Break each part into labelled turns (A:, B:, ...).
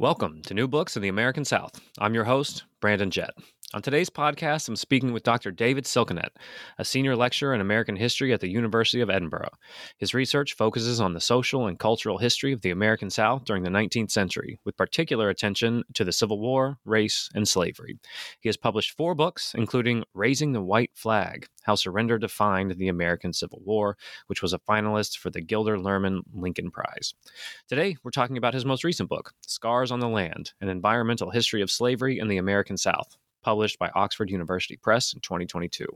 A: Welcome to New Books in the American South. I'm your host, Brandon Jett. On today's podcast, I'm speaking with Dr. David Silkenat, a senior lecturer in American history at the University of Edinburgh. His research focuses on the social and cultural history of the American South during the 19th century, with particular attention to the Civil War, race, and slavery. He has published four books, including Raising the White Flag How Surrender Defined the American Civil War, which was a finalist for the Gilder Lehrman Lincoln Prize. Today, we're talking about his most recent book, Scars on the Land An Environmental History of Slavery in the American South published by Oxford University Press in 2022.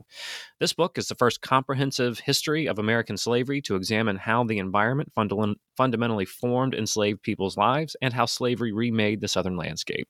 A: This book is the first comprehensive history of American slavery to examine how the environment funda- fundamentally formed enslaved people's lives and how slavery remade the Southern landscape.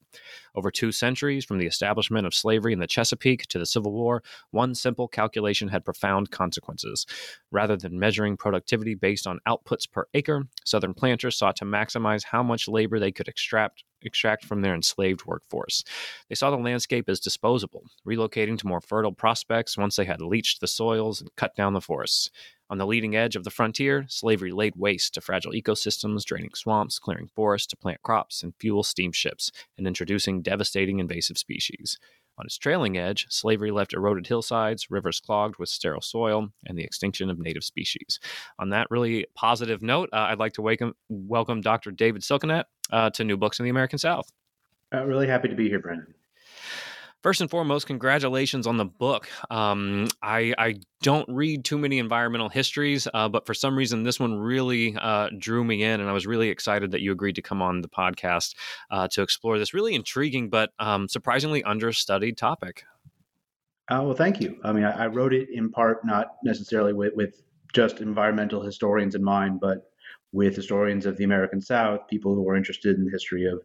A: Over two centuries, from the establishment of slavery in the Chesapeake to the Civil War, one simple calculation had profound consequences. Rather than measuring productivity based on outputs per acre, Southern planters sought to maximize how much labor they could extract extract from their enslaved workforce. They saw the landscape as disposable, relocating to more fertile prospects once they had leached the soils and cut down the forests. On the leading edge of the frontier, slavery laid waste to fragile ecosystems, draining swamps, clearing forests to plant crops and fuel steamships, and introducing devastating invasive species. On its trailing edge, slavery left eroded hillsides, rivers clogged with sterile soil, and the extinction of native species. On that really positive note, uh, I'd like to welcome, Dr. David Silkenat uh, to New Books in the American South.
B: Uh, really happy to be here, Brandon.
A: First and foremost, congratulations on the book. Um, I, I, don't read too many environmental histories, uh, but for some reason, this one really uh, drew me in, and I was really excited that you agreed to come on the podcast uh, to explore this really intriguing but um, surprisingly understudied topic.
B: Uh, well, thank you. I mean, I, I, wrote it in part not necessarily with, with just environmental historians in mind, but with historians of the American South, people who are interested in the history of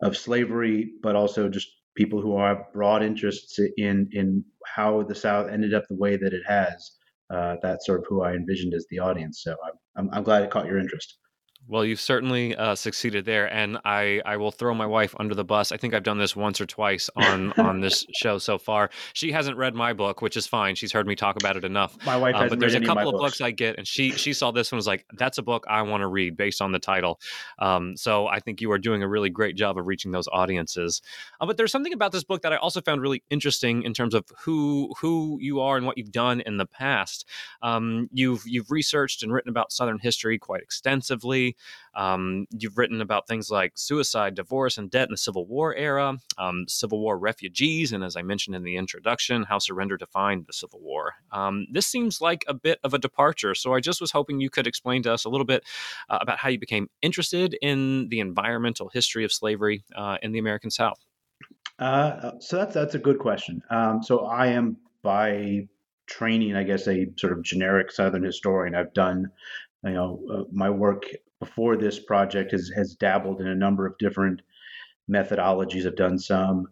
B: of slavery, but also just people who have broad interests in in how the South ended up the way that it has. Uh, that's sort of who I envisioned as the audience. So I'm, I'm glad it caught your interest.
A: Well, you've certainly uh, succeeded there, and I, I will throw my wife under the bus. I think I've done this once or twice on on this show so far. She hasn't read my book, which is fine. She's heard me talk about it enough.
B: My wife,
A: uh, but there's
B: a
A: couple of
B: books.
A: books I get, and she she saw this one was like, "That's a book I want to read based on the title." Um, so I think you are doing a really great job of reaching those audiences. Uh, but there's something about this book that I also found really interesting in terms of who who you are and what you've done in the past. Um, you've you've researched and written about Southern history quite extensively. Um, you've written about things like suicide, divorce, and debt in the Civil War era, um, Civil War refugees, and as I mentioned in the introduction, how surrender defined the Civil War. Um, this seems like a bit of a departure, so I just was hoping you could explain to us a little bit uh, about how you became interested in the environmental history of slavery uh, in the American South.
B: Uh, so that's that's a good question. Um, so I am by training, I guess, a sort of generic Southern historian. I've done, you know, uh, my work before this project has, has dabbled in a number of different methodologies. I've done some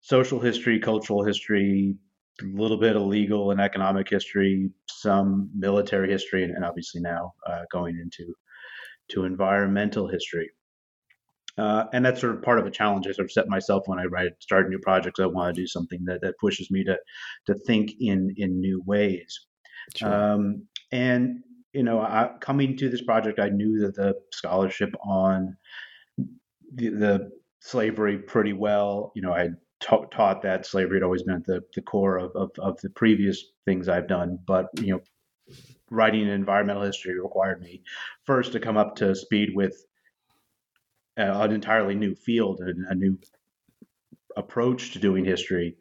B: social history, cultural history, a little bit of legal and economic history, some military history, and, and obviously now uh, going into to environmental history. Uh, and that's sort of part of a challenge I sort of set myself when I write start new projects. I want to do something that, that pushes me to to think in in new ways. Sure. Um, and you know, I, coming to this project, I knew that the scholarship on the, the slavery pretty well. You know, I ta- taught that slavery had always been at the, the core of, of, of the previous things I've done. But, you know, writing environmental history required me first to come up to speed with an entirely new field and a new approach to doing history.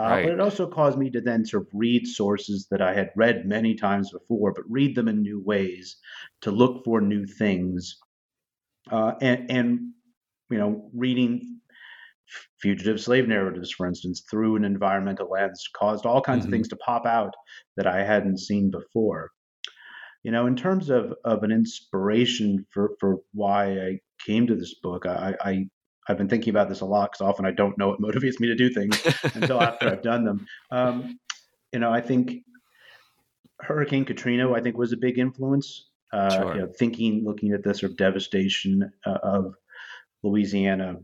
B: Uh, right. But it also caused me to then sort of read sources that I had read many times before, but read them in new ways to look for new things. Uh, and, and, you know, reading fugitive slave narratives, for instance, through an environmental lens caused all kinds mm-hmm. of things to pop out that I hadn't seen before. You know, in terms of, of an inspiration for, for why I came to this book, I, I I've been thinking about this a lot because often I don't know what motivates me to do things until after I've done them. Um, you know, I think Hurricane Katrina, I think, was a big influence. Uh, sure. you know, thinking, looking at the sort of devastation uh, of Louisiana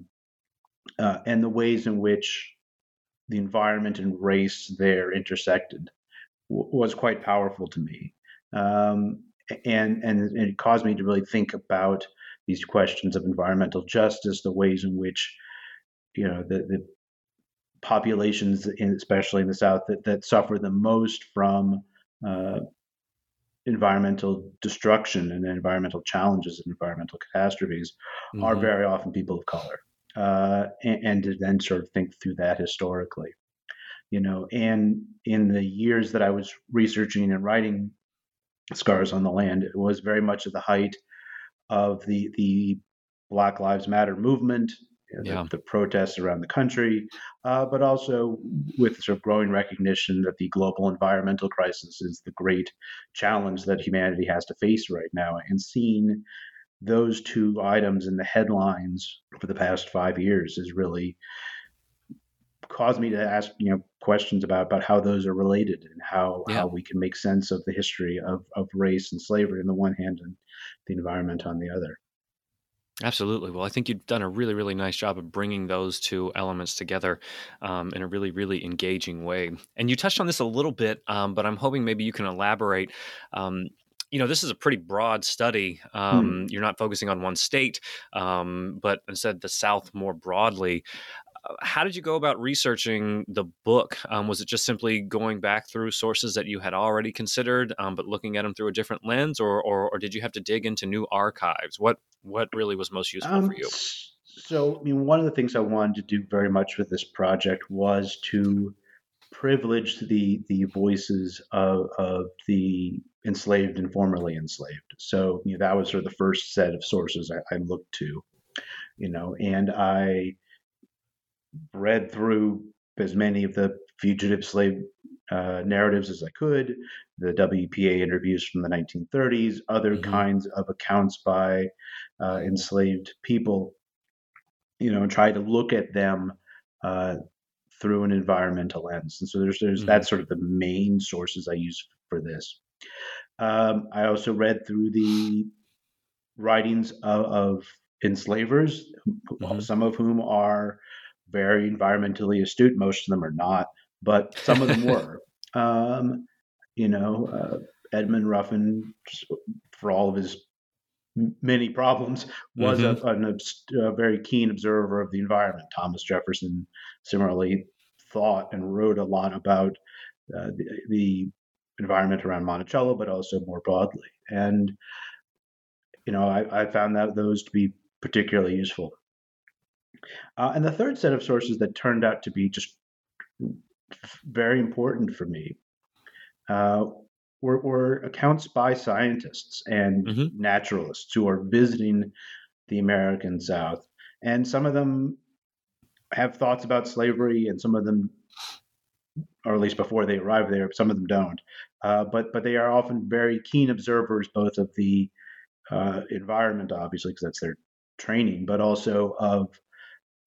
B: uh, and the ways in which the environment and race there intersected w- was quite powerful to me. Um, and, and it caused me to really think about these questions of environmental justice, the ways in which you know the, the populations, in, especially in the South, that, that suffer the most from uh, environmental destruction and environmental challenges and environmental catastrophes mm-hmm. are very often people of color. Uh, and, and, to then sort of think through that historically. You know, and in the years that I was researching and writing Scars on the Land, it was very much at the height of the the Black Lives Matter movement, you know, yeah. the, the, protests around the country, uh, but also with sort of growing recognition that the global environmental crisis is the great challenge that humanity has to face right now, and seeing those two items in the headlines for the past five years is really caused me to ask you know questions about about how those are related and how yeah. how we can make sense of the history of of race and slavery on the one hand and the environment on the other.
A: Absolutely. Well, I think you've done a really, really nice job of bringing those two elements together um, in a really, really engaging way. And you touched on this a little bit, um, but I'm hoping maybe you can elaborate. Um, you know, this is a pretty broad study. Hmm. You're not focusing on one state, um, but instead the South more broadly how did you go about researching the book? Um, was it just simply going back through sources that you had already considered, um, but looking at them through a different lens, or, or, or did you have to dig into new archives? What what really was most useful um, for you?
B: So, I mean, one of the things I wanted to do very much with this project was to privilege the the voices of, of the enslaved and formerly enslaved. So, you know, that was sort of the first set of sources I, I looked to, you know, and I read through as many of the fugitive slave uh, narratives as I could, the WPA interviews from the 1930s, other mm-hmm. kinds of accounts by uh, enslaved people, you know, and try to look at them uh, through an environmental lens. And so there's, there's mm-hmm. that's sort of the main sources I use for this. Um, I also read through the writings of, of enslavers, mm-hmm. some of whom are very environmentally astute. Most of them are not, but some of them were. Um, you know, uh, Edmund Ruffin, for all of his many problems, was mm-hmm. a, a, very keen observer of the environment. Thomas Jefferson similarly thought and wrote a lot about uh, the, the environment around Monticello, but also more broadly. And you know, I, I found that those to be particularly useful. Uh, and the third set of sources that turned out to be just very important for me uh, were, were, accounts by scientists and mm-hmm. naturalists who are visiting the American South. And some of them have thoughts about slavery, and some of them, or at least before they arrive there, some of them don't. Uh, but but they are often very keen observers, both of the uh, environment, obviously, because that's their training, but also of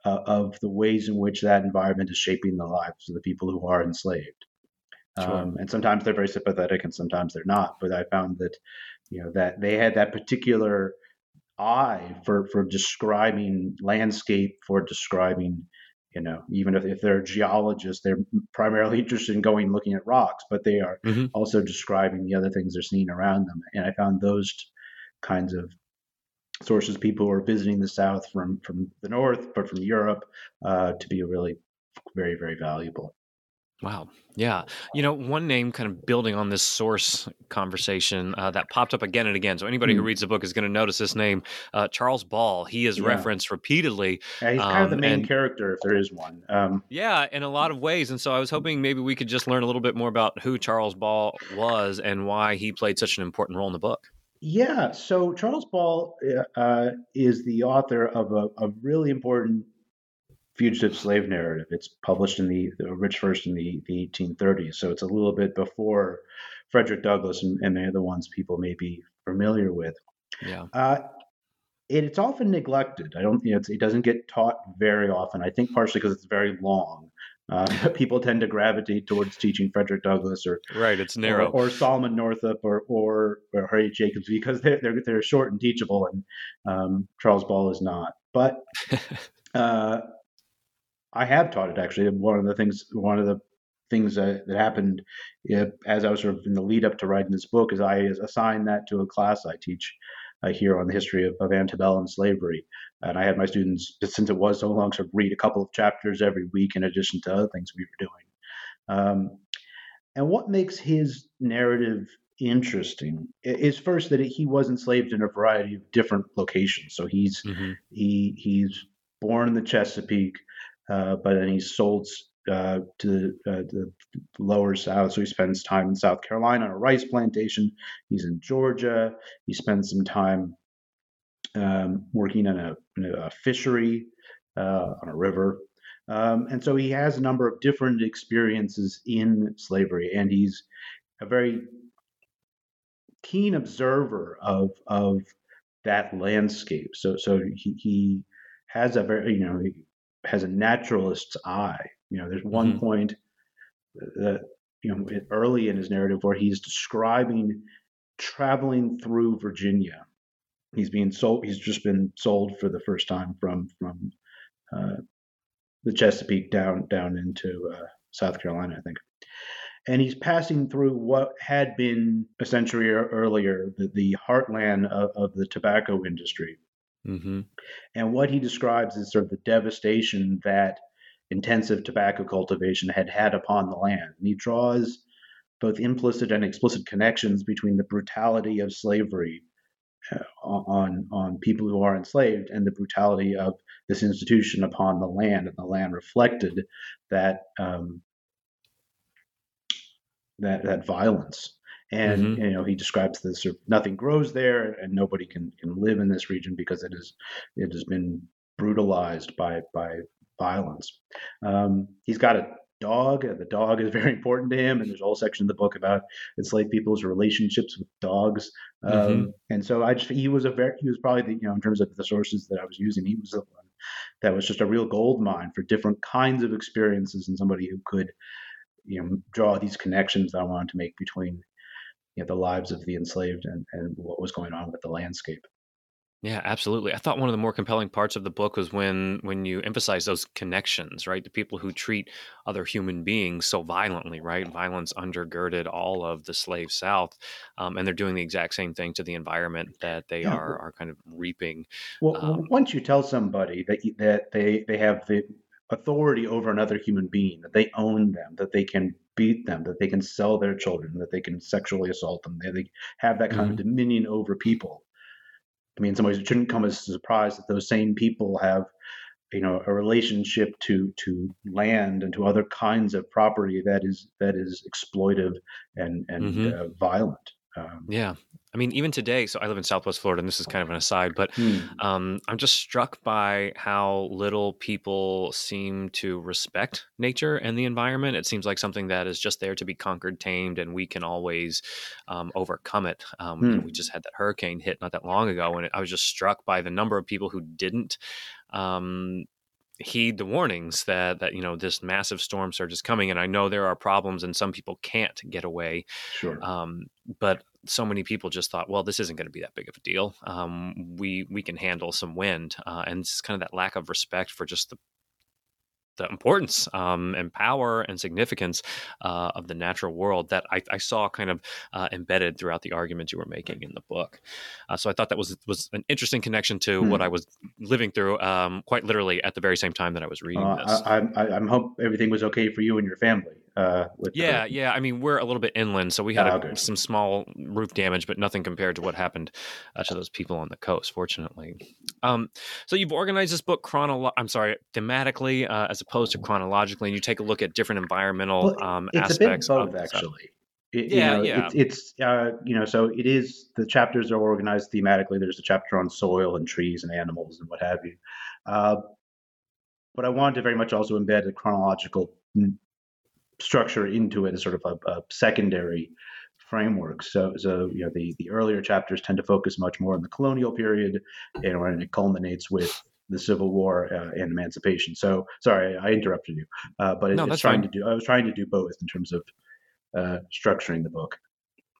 B: uh, of the ways in which that environment is shaping the lives of the people who are enslaved. Sure. Um, and sometimes they're very sympathetic, and sometimes they're not. But I found that, you know, that they had that particular eye for for describing landscape, for describing, you know, even if, if they're geologists, they're primarily interested in going looking at rocks, but they are mm-hmm. also describing the other things they're seeing around them. And I found those kinds of sources people who are visiting the South from from the North, but from Europe, uh, to be really very very valuable.
A: Wow. Yeah. You know, one name kind of building on this source conversation uh, that popped up again and again. So anybody mm. who hmm. reads the book is going to notice this name, uh, Charles Ball. He is yeah. referenced repeatedly.
B: Yeah, he's kind of the um, main and, character, if there is one. Um,
A: yeah, in a lot of ways. And so I was hoping maybe we could just learn a little bit more about who Charles Ball was and why he played such an important role in the book.
B: Yeah. So Charles Ball uh, is the author of a, a really important fugitive slave narrative. It's published in the, the Rich First in the, the 1830s, so it's a little bit before Frederick Douglass and, and the ones people may be familiar with.
A: Yeah. Uh,
B: it, it's often neglected. I don't, you know, it doesn't get taught very often. I think partially because it's very long. Uh, people tend to gravitate towards teaching Frederick Douglass or
A: right, it's narrow,
B: or, or Solomon Northup or or, or Harriet Jacobs because they're, they're they're short and teachable, and um, Charles Ball is not. But uh, I have taught it actually. One of the things, one of the things that, that happened as I was sort of in the lead up to writing this book is I assigned that to a class I teach uh, here on the history of, of, antebellum slavery. And I had my students, since it was so long, sort of read a couple of chapters every week in addition to other things we were doing. Um, and what makes his narrative interesting is first that he was enslaved in a variety of different locations. So he's mm-hmm. he he's born in the Chesapeake. Uh, but then he's sold uh, to uh, the lower south. So he spends time in South Carolina on a rice plantation. He's in Georgia. He spends some time um, working in a, a fishery uh, on a river. Um, and so he has a number of different experiences in slavery, and he's a very keen observer of of that landscape. So so he, he has a very you know has a naturalist's eye. You know, there's one mm-hmm. point that you know early in his narrative where he's describing traveling through Virginia. He's being sold. He's just been sold for the first time from from uh, the Chesapeake down down into uh, South Carolina, I think. And he's passing through what had been a century earlier the, the heartland of, of the tobacco industry, Mm-hmm. And what he describes is sort of the devastation that intensive tobacco cultivation had had upon the land. And he draws both implicit and explicit connections between the brutality of slavery uh, on on people who are enslaved and the brutality of this institution upon the land, and the land reflected that um, that that violence and mm-hmm. you know he describes this sort of nothing grows there and nobody can can live in this region because it is it has been brutalized by by violence um, he's got a dog and the dog is very important to him and there's a whole section in the book about enslaved people's relationships with dogs um, mm-hmm. and so i just he was a very he was probably the you know in terms of the sources that i was using he was the one that was just a real gold mine for different kinds of experiences and somebody who could you know draw these connections that i wanted to make between you know, the lives of the enslaved and, and what was going on with the landscape.
A: Yeah, absolutely. I thought one of the more compelling parts of the book was when when you emphasize those connections, right? The people who treat other human beings so violently, right? Violence undergirded all of the slave South, um, and they're doing the exact same thing to the environment that they yeah. are are kind of reaping.
B: Well, um, once you tell somebody that that they they have the authority over another human being, that they own them, that they can beat them, that they can sell their children, that they can sexually assault them, that they have that kind mm-hmm. of dominion over people. I mean, in some ways, it shouldn't come as a surprise that those same people have, you know, a relationship to to land and to other kinds of property that is that is exploitive and and mm-hmm. uh, violent.
A: Um, yeah, I mean, even today, so I live in Southwest Florida, and this is kind of an aside, but hmm. um, I'm just struck by how little people seem to respect nature and the environment. It seems like something that is just there to be conquered, tamed, and we can always um, overcome it. Um, hmm. we just had that hurricane hit not that long ago, and I was just struck by the number of people who didn't um, heed the warnings that that you know this massive storm surge is coming and i know there are problems and some people can't get away
B: sure um,
A: but so many people just thought, well, this isn't going to be that big of a deal. Um, we we can handle some wind, uh, and it's kind of that lack of respect for just the the importance um, and power and significance uh, of the natural world that I, I saw kind of uh, embedded throughout the arguments you were making in the book. Uh, so I thought that was was an interesting connection to hmm. what I was living through, um, quite literally at the very same time that I was reading uh,
B: this. I, I, I hope everything was okay for you and your family. Uh, with
A: yeah,
B: the,
A: yeah. I mean, we're a little bit inland, so we had a,
B: okay.
A: some small roof damage, but nothing compared to what happened uh, to those people on the coast. Fortunately, um, so you've organized this book chronolo- I'm sorry, thematically uh, as opposed to chronologically, and you take a look at different environmental
B: Well,
A: um,
B: it's a bit
A: aspects.
B: both,
A: of the South.
B: actually. It-
A: Yeah,
B: you know,
A: yeah.
B: It's, it's uh, you know, so it is. The chapters are organized thematically. There's a chapter on soil and trees and animals and what have you. Uh, but I wanted to very much also embed a chronological mm, structure into it as sort of a, a secondary framework. So, so you know, the the earlier chapters tend to focus much more on the colonial period, and when it culminates with the Civil War uh, and emancipation. So, sorry, I interrupted you, uh, but it,
A: No,
B: it's trying
A: fine.
B: to do. I was trying to do both in terms of uh, structuring the book.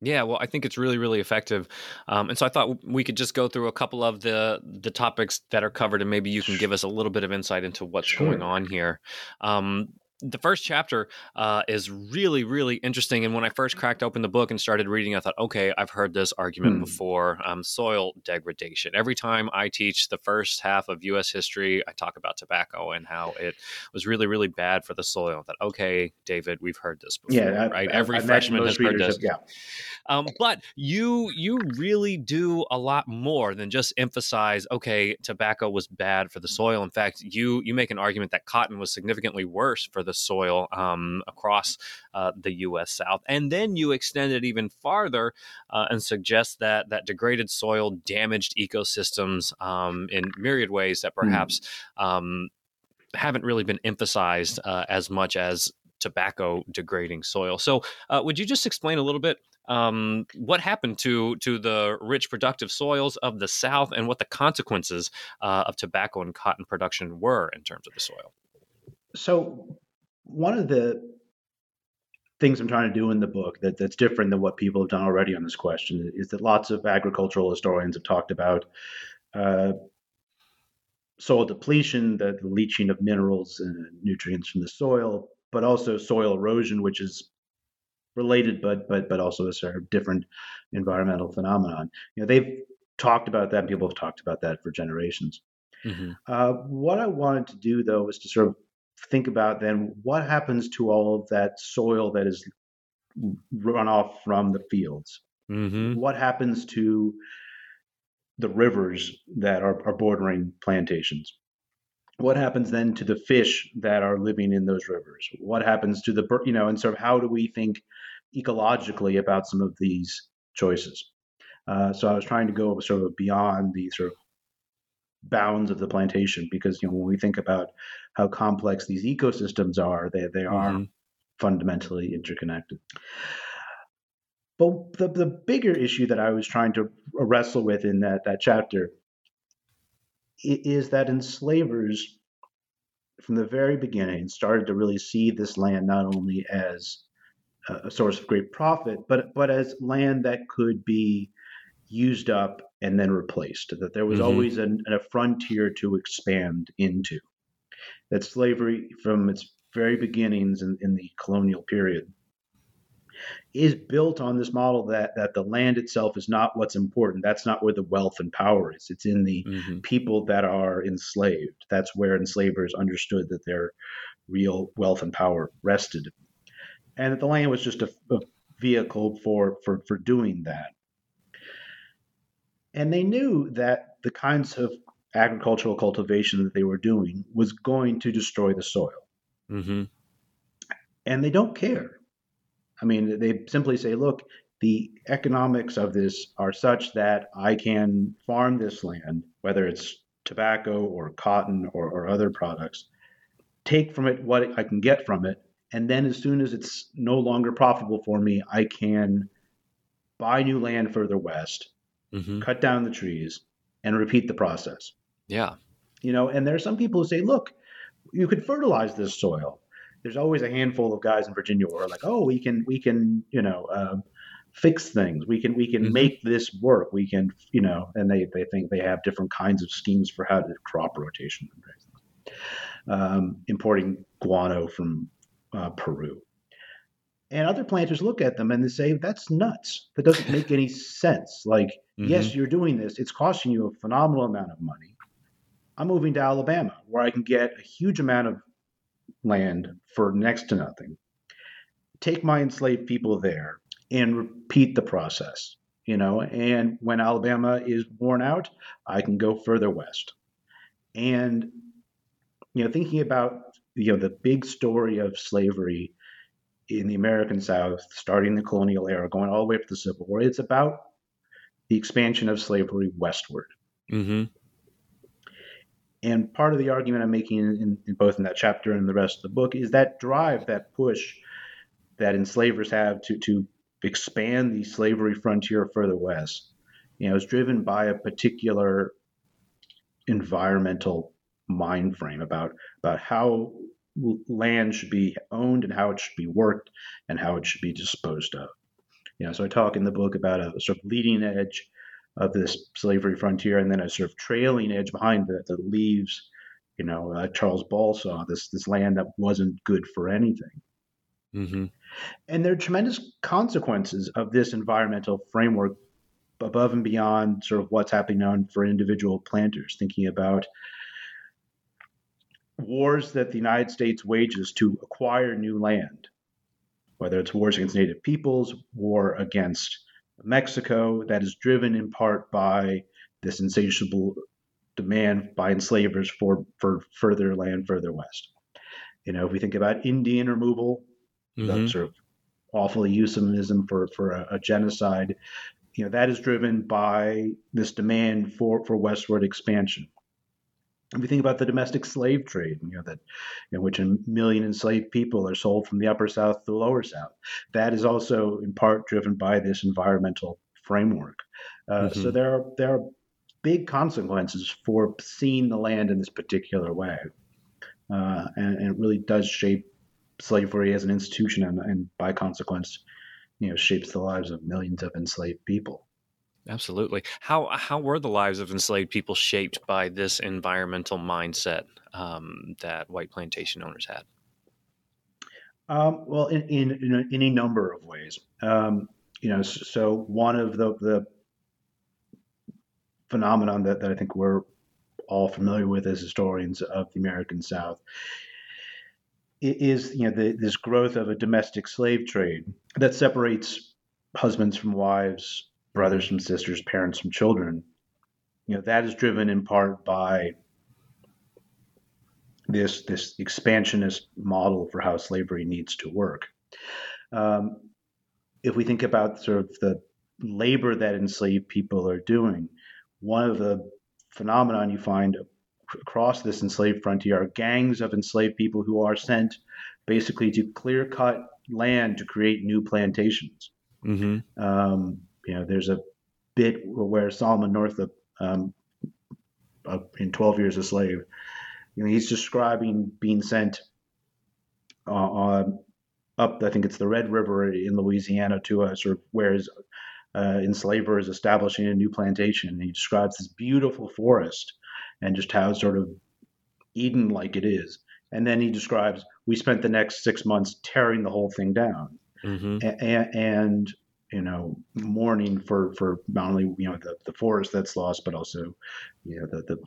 A: Yeah, well, I think it's really, really effective, um, and so I thought we could just go through a couple of the the topics that are covered, and maybe you can give us a little bit of insight into what's
B: Sure.
A: going on here. Um, the first chapter uh, is really, really interesting, and when I first cracked open the book and started reading, I thought, okay, I've heard this argument
B: Hmm.
A: before. Um, soil degradation. Every time I teach the first half of U.S. history, I talk about tobacco and how it was really, really bad for the soil. That okay, David, we've heard this before,
B: Yeah,
A: right?
B: I-
A: Every
B: I
A: freshman has heard this.
B: have- yeah.
A: Um, but you you really do a lot more than just emphasize okay tobacco was bad for the soil. In fact, you you make an argument that cotton was significantly worse for the soil um, across uh, the U.S. South, and then you extend it even farther uh, and suggest that that degraded soil damaged ecosystems um, in myriad ways that perhaps um, haven't really been emphasized uh, as much as tobacco degrading soil. So, uh, would you just explain a little bit um, what happened to to the rich, productive soils of the South and what the consequences uh, of tobacco and cotton production were in terms of the soil?
B: So one of the things I'm trying to do in the book that, that's different than what people have done already on this question is that lots of agricultural historians have talked about uh, soil depletion, the, the leaching of minerals and nutrients from the soil, but also soil erosion, which is related but but but also a sort of different environmental phenomenon. You know, they've talked about that. And people have talked about that for generations.
A: Mm-hmm.
B: Uh, what I wanted to do, though, was to sort of think about then what happens to all of that soil that is run off from the fields.
A: Mm-hmm.
B: What happens to the rivers that are, are bordering plantations? What happens then to the fish that are living in those rivers? What happens to the, you know, and sort of how do we think ecologically about some of these choices? Uh, so I was trying to go sort of beyond the sort of bounds of the plantation because you know when we think about how complex these ecosystems are, they they are
A: Mhm.
B: fundamentally interconnected. But the the bigger issue that I was trying to wrestle with in that that chapter is that enslavers from the very beginning started to really see this land not only as a source of great profit, but but as land that could be used up and then replaced. That there was
A: Mhm.
B: always an, a frontier to expand into. That slavery, from its very beginnings in, in the colonial period, is built on this model that that the land itself is not what's important. That's not where the wealth and power is. It's in the
A: Mm-hmm.
B: people that are enslaved. That's where enslavers understood that their real wealth and power rested, and that the land was just a, a vehicle for for for doing that. And they knew that the kinds of agricultural cultivation that they were doing was going to destroy the soil,
A: Mm-hmm.
B: and they don't care. I mean, they simply say, "Look." The economics of this are such that I can farm this land, whether it's tobacco or cotton or, or other products, take from it what I can get from it, and then as soon as it's no longer profitable for me, I can buy new land further west,
A: Mm-hmm.
B: cut down the trees, and repeat the process.
A: Yeah.
B: You know, and there are some people who say, look, you could fertilize this soil. There's always a handful of guys in Virginia who are like, oh, we can, we can, you know, um, fix things. We can, we can
A: Mhm.
B: make this work. We can, you know, and they, they think they have different kinds of schemes for how to crop rotation. Um, importing guano from uh, Peru. And other planters look at them and they say, that's nuts. That doesn't make any sense. Like, yes, mm-hmm. you're doing this. It's costing you a phenomenal amount of money. I'm moving to Alabama where I can get a huge amount of land for next to nothing. take my enslaved people there and repeat the process. You know, and when Alabama is worn out, I can go further west. And you know, thinking about you know the big story of slavery in the American South, starting the colonial era, going all the way up to the Civil War, it's about the expansion of slavery westward.
A: Mm-hmm.
B: And part of the argument I'm making in, in, both in that chapter and the rest of the book is that drive, that push that enslavers have to to expand the slavery frontier further west, you know, is driven by a particular environmental mind frame about about how land should be owned and how it should be worked and how it should be disposed of. You know, so I talk in the book about a sort of leading edge of this slavery frontier, and then a sort of trailing edge behind that that leaves, you know, uh, Charles Ball saw this this land that wasn't good for anything.
A: Mm-hmm.
B: And there are tremendous consequences of this environmental framework above and beyond sort of what's happening on for individual planters, thinking about wars that the United States wages to acquire new land, whether it's wars against native peoples, war against Mexico, that is driven in part by this insatiable demand by enslavers for, for further land further west. You know, if we think about Indian removal, mm-hmm. the sort of awful euphemism for, for a, a genocide, you know, that is driven by this demand for, for westward expansion. If we think about the domestic slave trade, you know, that in which a million enslaved people are sold from the upper south to the lower south, that is also in part driven by this environmental framework. Uh, mm-hmm. So there are there are big consequences for seeing the land in this particular way, uh, and, and, it really does shape slavery as an institution, and, and by consequence, you know, shapes the lives of millions of enslaved people.
A: Absolutely. How how were the lives of enslaved people shaped by this environmental mindset um, that white plantation owners had?
B: Um, well, in, in, in, a, number of ways. Um, you know, so one of the, the phenomenon that, that I think we're all familiar with as historians of the American South is, you know, the, this growth of a domestic slave trade that separates husbands from wives, brothers from sisters, parents from children. You know, that is driven in part by this this expansionist model for how slavery needs to work. Um, if we think about sort of the labor that enslaved people are doing, one of the phenomenon you find across this enslaved frontier are gangs of enslaved people who are sent basically to clear cut land to create new plantations.
A: Mm-hmm.
B: Um, you know, there's a bit where Solomon Northup, um, uh, in 12 Years a Slave, you know, he's describing being sent uh, on up, I think it's the Red River in Louisiana, to a sort of where his uh, enslaver is establishing a new plantation. And he describes this beautiful forest and just how sort of Eden like it is. And then he describes we spent the next six months tearing the whole thing down.
A: Mm-hmm.
B: A- and you know, mourning for for not only you know the, the forest that's lost, but also you know the, the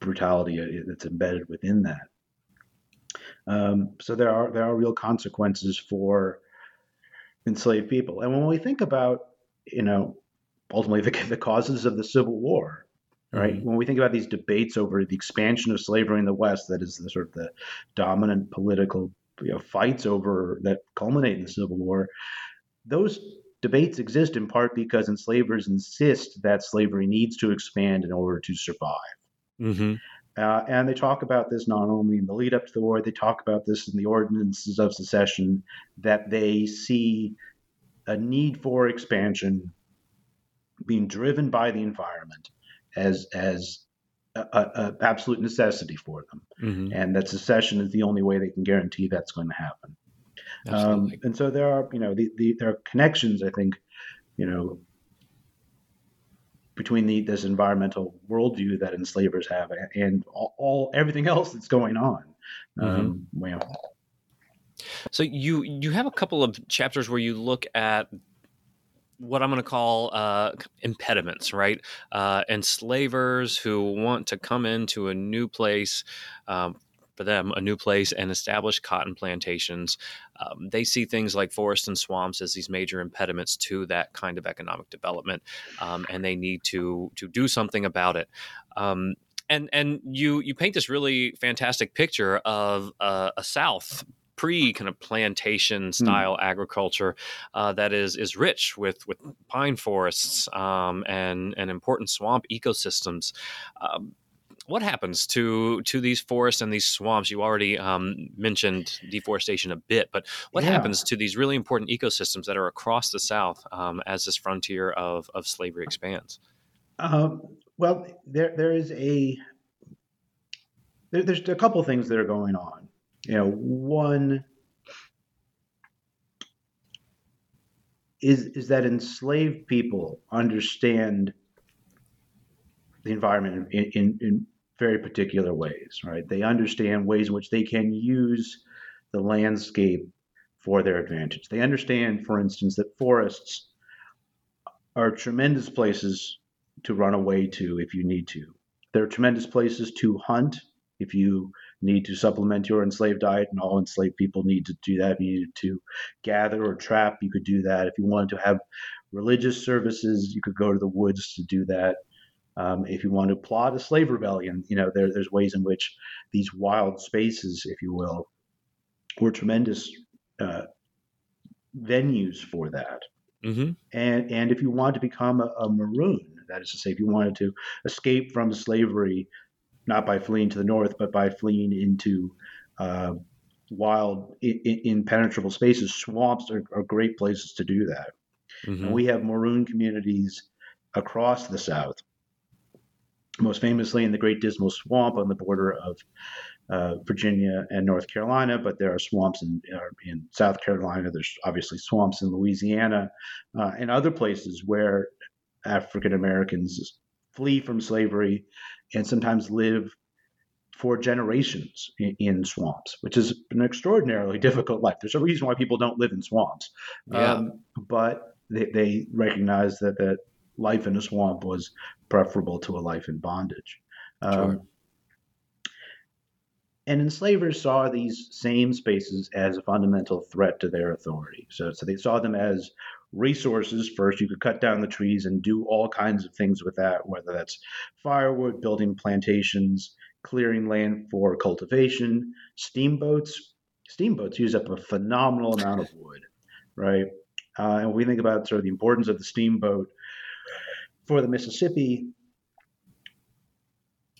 B: brutality that's embedded within that. Um, so there are there are real consequences for enslaved people, and when we think about you know ultimately the, the causes of the Civil War, right? Mm-hmm. When we think about these debates over the expansion of slavery in the West, that is the sort of the dominant political you know, fights over that culminate in the Civil War those debates exist in part because enslavers insist that slavery needs to expand in order to survive.
A: Mm-hmm.
B: Uh, and they talk about this not only in the lead up to the war, they talk about this in the ordinances of secession, that they see a need for expansion being driven by the environment as as a, a absolute necessity for them,
A: mm-hmm.
B: and that secession is the only way they can guarantee that's going to happen. Um, and so there are, you know, the, the, there are connections, I think, you know, between the, this environmental worldview that enslavers have and all, all everything else that's going on. Mm-hmm. Um, well,
A: so you you have a couple of chapters where you look at what I'm going to call uh, impediments, right? Uh, enslavers who want to come into a new place, um, for them a new place and establish cotton plantations. Um, they see things like forests and swamps as these major impediments to that kind of economic development, um, and they need to to do something about it. Um, and and you you paint this really fantastic picture of uh, a South pre kind of plantation hmm. style mm. agriculture uh, that is is rich with with pine forests um, and and important swamp ecosystems. Um, what happens to to these forests and these swamps? You already um, mentioned deforestation a bit, but what yeah. happens to these really important ecosystems that are across the South um, as this frontier of of slavery expands?
B: Um, well, there there is a there, there's a couple things that are going on. You know, one is is that enslaved people understand the environment in, in, in very particular ways, right? They understand ways in which they can use the landscape for their advantage. They understand, for instance, that forests are tremendous places to run away to if you need to. They're tremendous places to hunt if you need to supplement your enslaved diet, and all enslaved people need to do that. If you need to gather or trap, you could do that. If you wanted to have religious services, you could go to the woods to do that. Um, if you want to plot a slave rebellion, you know there, there's ways in which these wild spaces, if you will, were tremendous uh, venues for that. Mm-hmm. And and if you want to become a, a, maroon, that is to say, if you wanted to escape from slavery, not by fleeing to the north, but by fleeing into uh, wild, in, impenetrable spaces, swamps are, are, great places to do that. Mm-hmm. And we have maroon communities across the South most famously in the Great Dismal Swamp on the border of uh, Virginia and North Carolina, but there are swamps in, uh, in South Carolina. There's obviously swamps in Louisiana uh, and other places where African Americans flee from slavery and sometimes live for generations in, in, swamps, which is an extraordinarily difficult life. There's a reason why people don't live in swamps, yeah. um, but they, they recognize that that life in a swamp was preferable to a life in bondage. Um, sure. And enslavers saw these same spaces as a fundamental threat to their authority. So, so they saw them as resources. First, you could cut down the trees and do all kinds of things with that, whether that's firewood, building plantations, clearing land for cultivation, steamboats. Steamboats use up a phenomenal amount of wood, right? Uh, and we think about sort of the importance of the steamboat for the Mississippi,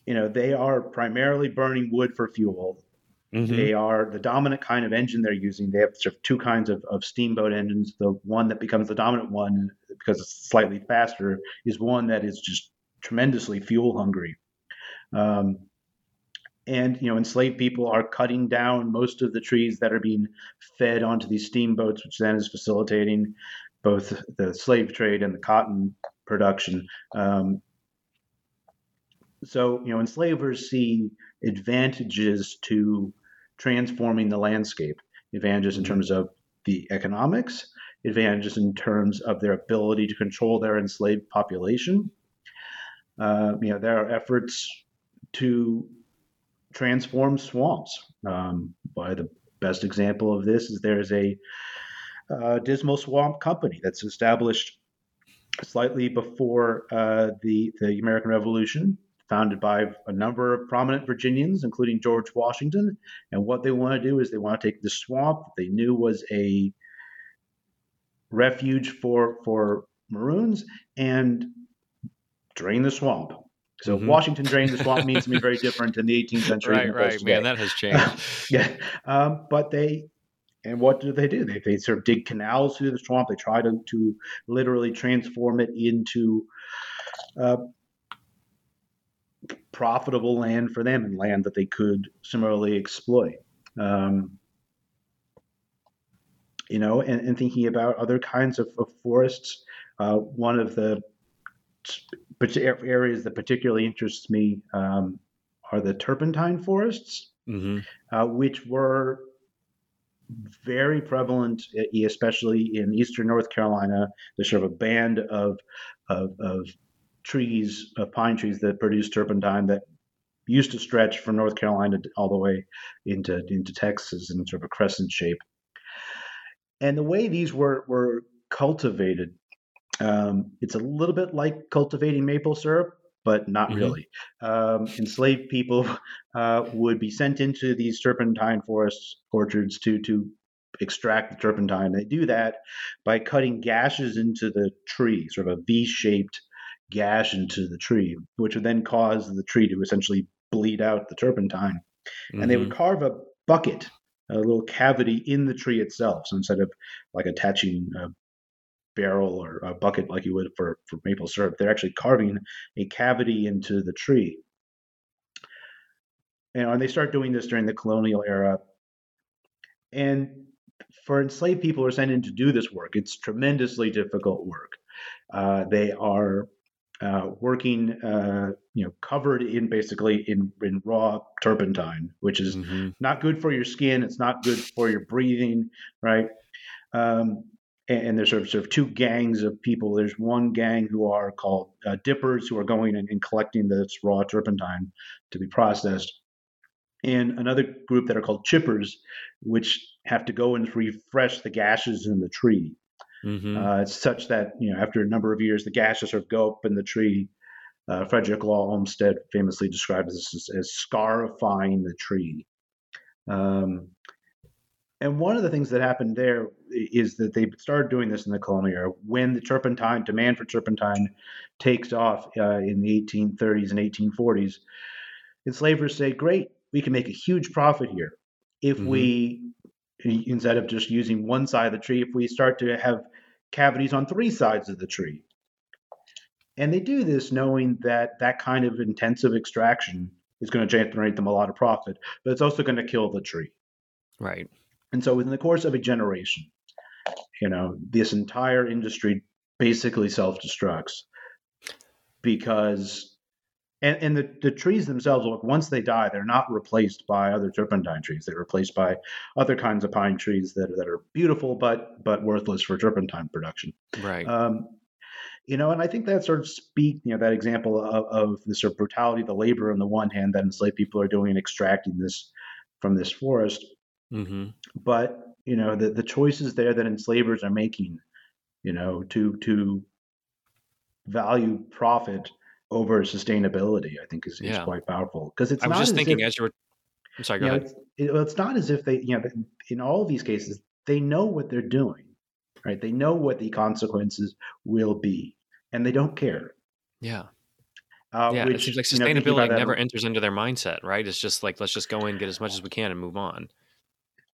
B: you know, they are primarily burning wood for fuel. Mm-hmm. They are the dominant kind of engine they're using. They have sort of two kinds of, of steamboat engines. The one that becomes the dominant one because it's slightly faster is one that is just tremendously fuel hungry. Um, and you know, enslaved people are cutting down most of the trees that are being fed onto these steamboats, which then is facilitating both the slave trade and the cotton production. Um, so, you know, enslavers see advantages to transforming the landscape, advantages in mm-hmm. terms of the economics, advantages in terms of their ability to control their enslaved population. Uh, you know, there are efforts to transform swamps. Um, by the best example of this is there's a uh, Dismal Swamp Company that's established slightly before uh, the the American Revolution, founded by a number of prominent Virginians, including George Washington. And what they want to do is they want to take the swamp that they knew was a refuge for for Maroons and drain the swamp. So mm-hmm. Washington drained the swamp means to be very different in the 18th century.
A: right, right, man, that has changed.
B: yeah, um, but they and what do they do? They, they sort of dig canals through the swamp. They try to, to literally transform it into uh, profitable land for them and land that they could similarly exploit. Um, you know, and, and, thinking about other kinds of, of forests. Uh, one of the areas that particularly interests me um, are the turpentine forests, mm-hmm. uh, which were very prevalent, especially in eastern North Carolina. There's sort of a band of, of, of trees, of pine trees that produce turpentine that used to stretch from North Carolina all the way into into Texas in sort of a crescent shape. And the way these were were cultivated, um, it's a little bit like cultivating maple syrup, but not mm-hmm. really. Um, enslaved people uh, would be sent into these turpentine forests, orchards to to extract the turpentine. They do that by cutting gashes into the tree, sort of a V-shaped gash into the tree, which would then cause the tree to essentially bleed out the turpentine. Mm-hmm. And they would mm-hmm. carve a bucket, a little cavity in the tree itself. So instead of like attaching a barrel or a bucket like you would for, for maple syrup, they're actually carving a cavity into the tree. And they start doing this during the colonial era. And for enslaved people who are sent in to do this work, it's tremendously difficult work. Uh, they are uh, working, uh, you know, covered in basically in, in raw turpentine, which is mm-hmm. not good for your skin. It's not good for your breathing, right? Um, and, and, there's sort of, sort of two gangs of people. There's one gang who are called uh, dippers, who are going and, and collecting this raw turpentine to be processed, and another group that are called chippers, which have to go and refresh the gashes in the tree. Mm-hmm. Uh, it's such that you know after a number of years, the gashes sort of go up in the tree. Uh, Frederick Law Olmsted famously describes this as, as scarifying the tree. Um, and one of the things that happened there is that they started doing this in the colonial era when the turpentine demand for turpentine takes off uh, in the 1830s and 1840s. Enslavers say, "Great, we can make a huge profit here if mm-hmm. we instead of just using one side of the tree, if we start to have cavities on three sides of the tree. And they do this knowing that that kind of intensive extraction is going to generate them a lot of profit, but it's also going to kill the tree.
A: Right.
B: And so within the course of a generation, you know, this entire industry basically self destructs because and, and the, the trees themselves, look, once they die, they're not replaced by other turpentine trees. They're replaced by other kinds of pine trees that, that are beautiful but but worthless for turpentine production.
A: Right. Um,
B: you know, and I think that sort of speak, you know, that example of, of the sort of brutality of the labor on the one hand that enslaved people are doing in extracting this from this forest. Mm-hmm. But you know, the the choices there that enslavers are making, you know, to to value profit over sustainability, I think is, yeah. is quite powerful because it's.
A: I was just thinking if, as you were. I'm sorry. Go
B: ahead.
A: Know, it's,
B: it, it's not as if they, you know, in all of these cases, they know what they're doing, right? They know what the consequences will be, and they don't care.
A: Yeah. Uh, yeah, which, it seems like sustainability you know, never enters into their mindset, right? It's just like let's just go in, get as much as we can, and move on.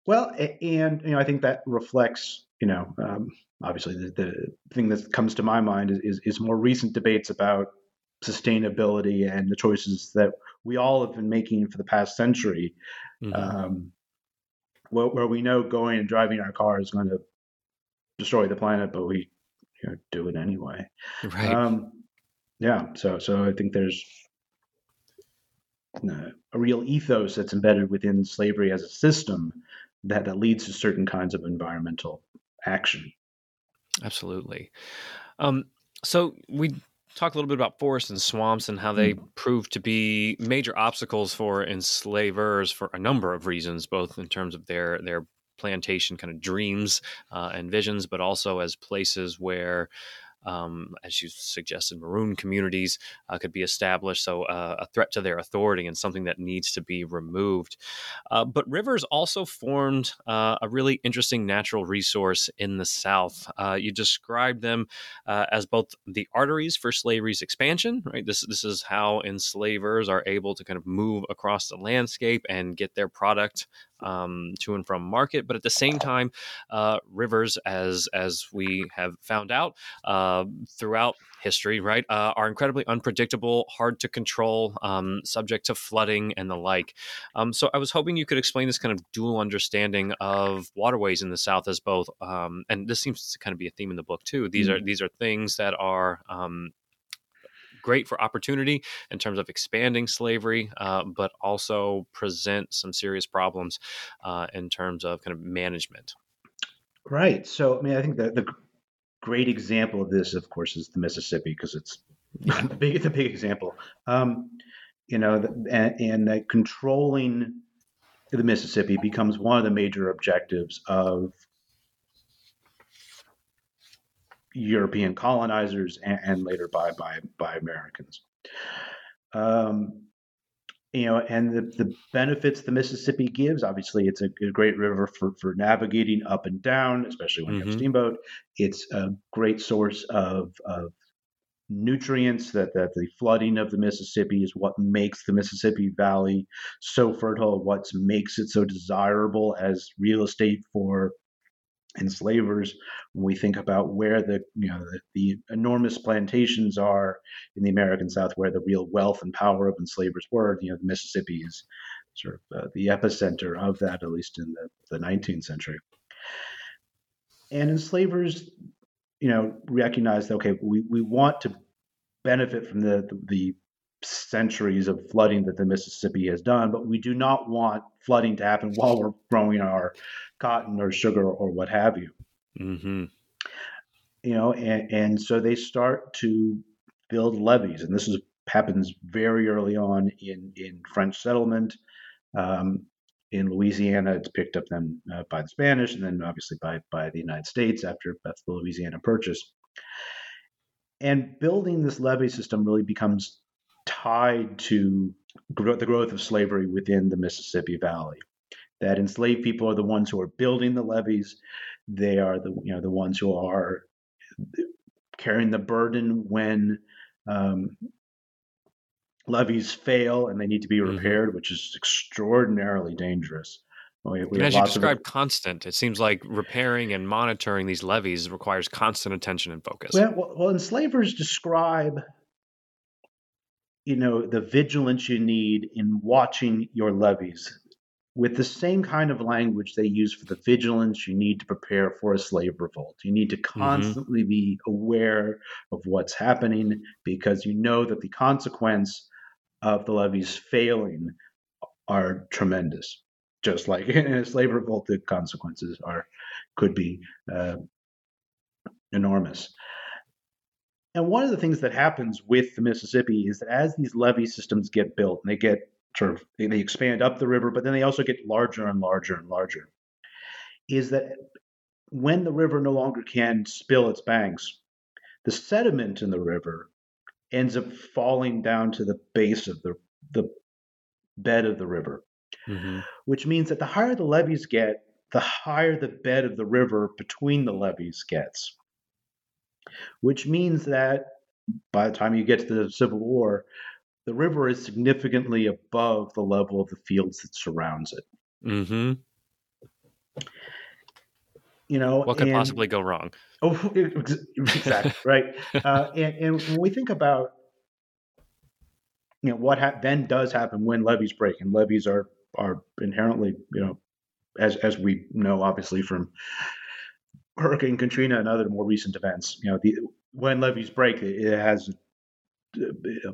B: Well, and you know, I think that reflects, you know, um, obviously the, the, thing that comes to my mind is, is, is more recent debates about sustainability and the choices that we all have been making for the past century, mm-hmm. um, where, where, we know going and driving our car is going to destroy the planet, but we you know, do it anyway.
A: Right. Um,
B: yeah. So so I think there's a real ethos that's embedded within slavery as a system that, that leads to certain kinds of environmental action.
A: Absolutely. Um, so we talk a little bit about forests and swamps and how they mm. prove to be major obstacles for enslavers for a number of reasons, both in terms of their their plantation kind of dreams uh, and visions, but also as places where um, as you suggested, maroon communities uh, could be established. So uh, a threat to their authority and something that needs to be removed. Uh, but rivers also formed uh, a really interesting natural resource in the South. Uh, you described them uh, as both the arteries for slavery's expansion. Right. This this is how enslavers are able to kind of move across the landscape and get their product um, to and from market. But at the same time, uh, rivers, as as we have found out uh, throughout history, right, uh, are incredibly unpredictable, hard to control, um, subject to flooding and the like. Um, so I was hoping you could explain this kind of dual understanding of waterways in the South as both, um, and this seems to kind of be a theme in the book too. These mm-hmm. are these are things that are um, great for opportunity in terms of expanding slavery, uh, but also present some serious problems uh, in terms of kind of management.
B: Right. So, I mean, I think that the great example of this, of course, is the Mississippi because it's yeah. the big the big example. Um, you know, and, and that controlling the Mississippi becomes one of the major objectives of European colonizers and, and later by by by Americans. Um, you know, and the, the benefits the Mississippi gives, obviously, it's a, a, great river for, for navigating up and down, especially when mm-hmm. you have a mm-hmm. steamboat. It's a great source of, of nutrients that, that the flooding of the Mississippi is what makes the Mississippi Valley so fertile, what makes it so desirable as real estate for enslavers when we think about where the you know the, the, enormous plantations are in the American South, where the real wealth and power of enslavers were. You know, the Mississippi is sort of uh, the epicenter of that, at least in the, the 19th century. And enslavers, you know, recognize that okay, we, we want to benefit from the, the, the centuries of flooding that the Mississippi has done, but we do not want flooding to happen while we're growing our cotton or sugar or what have you. Mm-hmm. You know, and, and so they start to build levees, and this is happens very early on in in French settlement. Um, in Louisiana, it's picked up then uh, by the Spanish, and then obviously by by the United States after the Louisiana Purchase. And building this levee system really becomes tied to the growth of slavery within the Mississippi Valley. That enslaved people are the ones who are building the levees. They are the you know the ones who are carrying the burden when um, levees fail and they need to be mm-hmm. repaired, mm-hmm. which is extraordinarily dangerous.
A: We, we as you described, constant. It seems like repairing and monitoring these levees requires constant attention and focus.
B: Well, well, enslavers describe you know the vigilance you need in watching your levees with the same kind of language they use for the vigilance you need to prepare for a slave revolt. You need to mm-hmm. constantly mm-hmm. be aware of what's happening because you know that the consequence of the levees failing are tremendous. Just like in a slave revolt, the consequences are could be uh, enormous. And one of the things that happens with the Mississippi is that as these levee systems get built and they get sort of they, expand up the river, but then they also get larger and larger and larger, is that when the river no longer can spill its banks, the sediment in the river ends up falling down to the base of the the bed of the river, mm-hmm. which means that the higher the levees get, the higher the bed of the river between the levees gets which means that by the time you get to the Civil War, the river is significantly above the level of the fields that surrounds it. Mm-hmm. You know,
A: what could and, possibly go wrong?
B: Oh, exactly right. Uh, and, and, when we think about, you know, what ha- then does happen when levees break, and levees are are inherently, you know, as as we know, obviously from Hurricane Katrina and other more recent events. You know, the, when levees break, it, has, uh,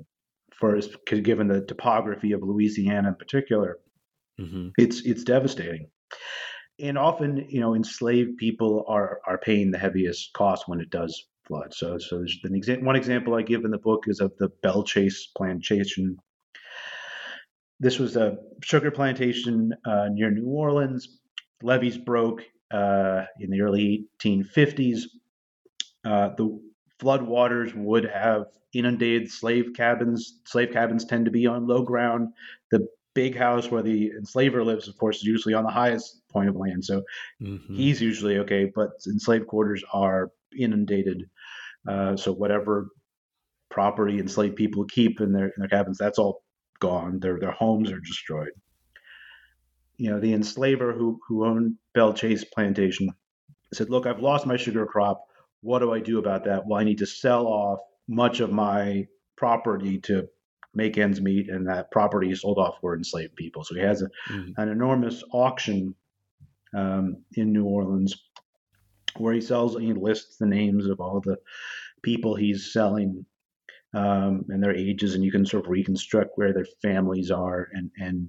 B: for given the topography of Louisiana in particular, mm-hmm. it's it's devastating. And often, you know, enslaved people are are paying the heaviest cost when it does flood. So, so there's an exa- one example I give in the book is of the Belle Chasse plantation. This was a sugar plantation uh, near New Orleans. Levees broke uh, in the early 1850s. Uh, the floodwaters would have inundated slave cabins. Slave cabins tend to be on low ground. The big house where the enslaver lives, of course, is usually on the highest point of land. So mm-hmm. he's usually okay, but enslaved quarters are inundated. Uh, so whatever property enslaved people keep in their in their cabins, that's all gone. Their their homes are destroyed you know, the enslaver who who owned Belle Chasse plantation said, "Look, I've lost my sugar crop. What do I do about that? Well, I need to sell off much of my property to make ends meet, and that property sold off for enslaved people. So he has a, mm-hmm. an enormous auction um, in New Orleans where he sells, he lists the names of all the people he's selling um, and their ages, and you can sort of reconstruct where their families are and and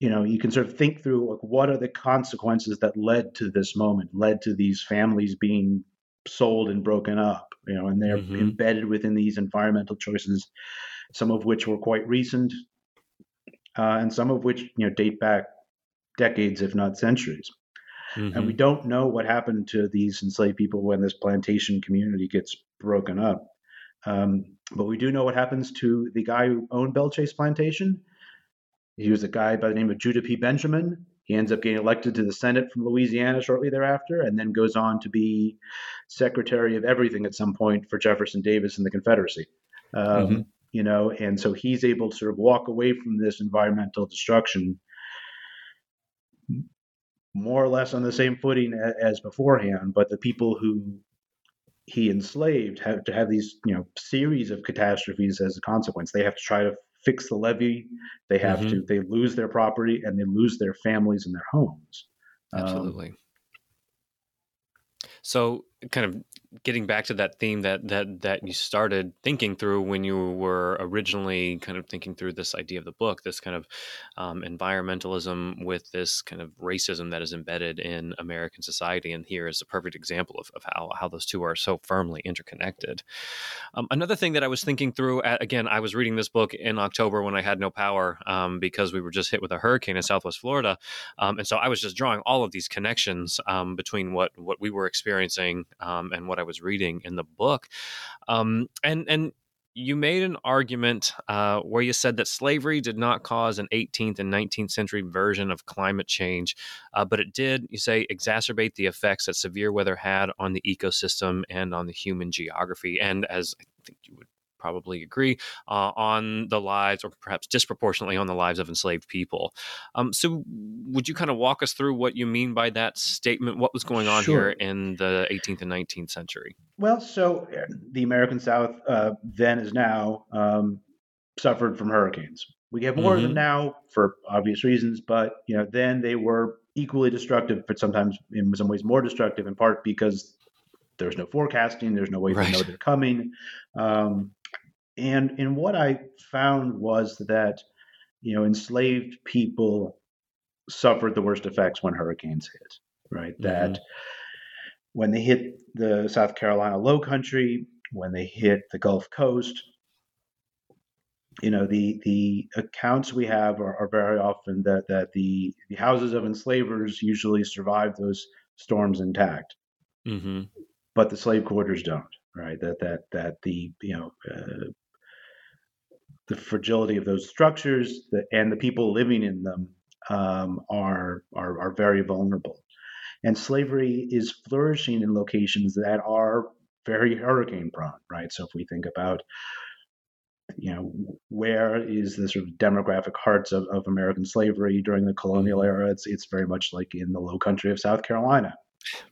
B: you know you can sort of think through like what are the consequences that led to this moment led to these families being sold and broken up you know, and they're mm-hmm. embedded within these environmental choices, some of which were quite recent, uh, and some of which you know date back decades, if not centuries. Mm-hmm. And we mm-hmm. don't know what happened to these enslaved people when this plantation community gets broken up. Um, but we do know what happens to the guy who owned Belle Chasse Plantation. He was a guy by the name of Judah P. Benjamin. He ends up getting elected to the Senate from Louisiana shortly thereafter, and then goes on to be Secretary of Everything at some point for Jefferson Davis and the Confederacy. Um, mm-hmm. You know, and so he's able to sort of walk away from this environmental destruction more or less on the same footing as beforehand. But the people who he enslaved have to have these you know series of catastrophes as a consequence. They have to try to fix the levee. They have mm-hmm. to. They lose their property and they lose their families and their homes.
A: Um, Absolutely. Um, so, kind of getting back to that theme that that that you started thinking through when you were originally kind of thinking through this idea of the book, this kind of um, environmentalism with this kind of racism that is embedded in American society, and here is a perfect example of, of how how those two are so firmly interconnected. Um, another thing that I was thinking through, again, I was reading this book in October when I had no power um, because we were just hit with a hurricane in Southwest Florida, um, and so I was just drawing all of these connections um, between what what we were experiencing um, and what I was reading in the book. Um, and and you made an argument uh, where you said that slavery did not cause an 18th and 19th century version of climate change, uh, but it did, you say, exacerbate the effects that severe weather had on the ecosystem and on the human geography. And as I think you would probably agree uh, on the lives, or perhaps disproportionately on the lives of enslaved people. Um, so, would you kind of walk us through what you mean by that statement? What was going on sure. here in the 18th and 19th century?
B: Well, so uh, the American South uh, then as now um, suffered from hurricanes. We get more mm-hmm. of them mm-hmm. now for obvious reasons, but you know then they were equally destructive, but sometimes in some ways more destructive, in part because there's no forecasting, there's no way right. to know they're coming. Um, and and what I found was that you know enslaved people suffered the worst effects when hurricanes hit. Right, mm-hmm. that when they hit the South Carolina Low Country, when they hit the Gulf Coast, you know the the accounts we have are, are, very often that that the the houses of enslavers usually survive those storms intact, mm-hmm. but the slave quarters don't. Right, that that that the you know uh, the fragility of those structures the, and the people living in them um, are, are, are very vulnerable. And slavery is flourishing in locations that are very hurricane prone, right? So if we think about you know, where is the sort of demographic hearts of, of American slavery during the colonial era? It's it's very much like in the low country of South Carolina.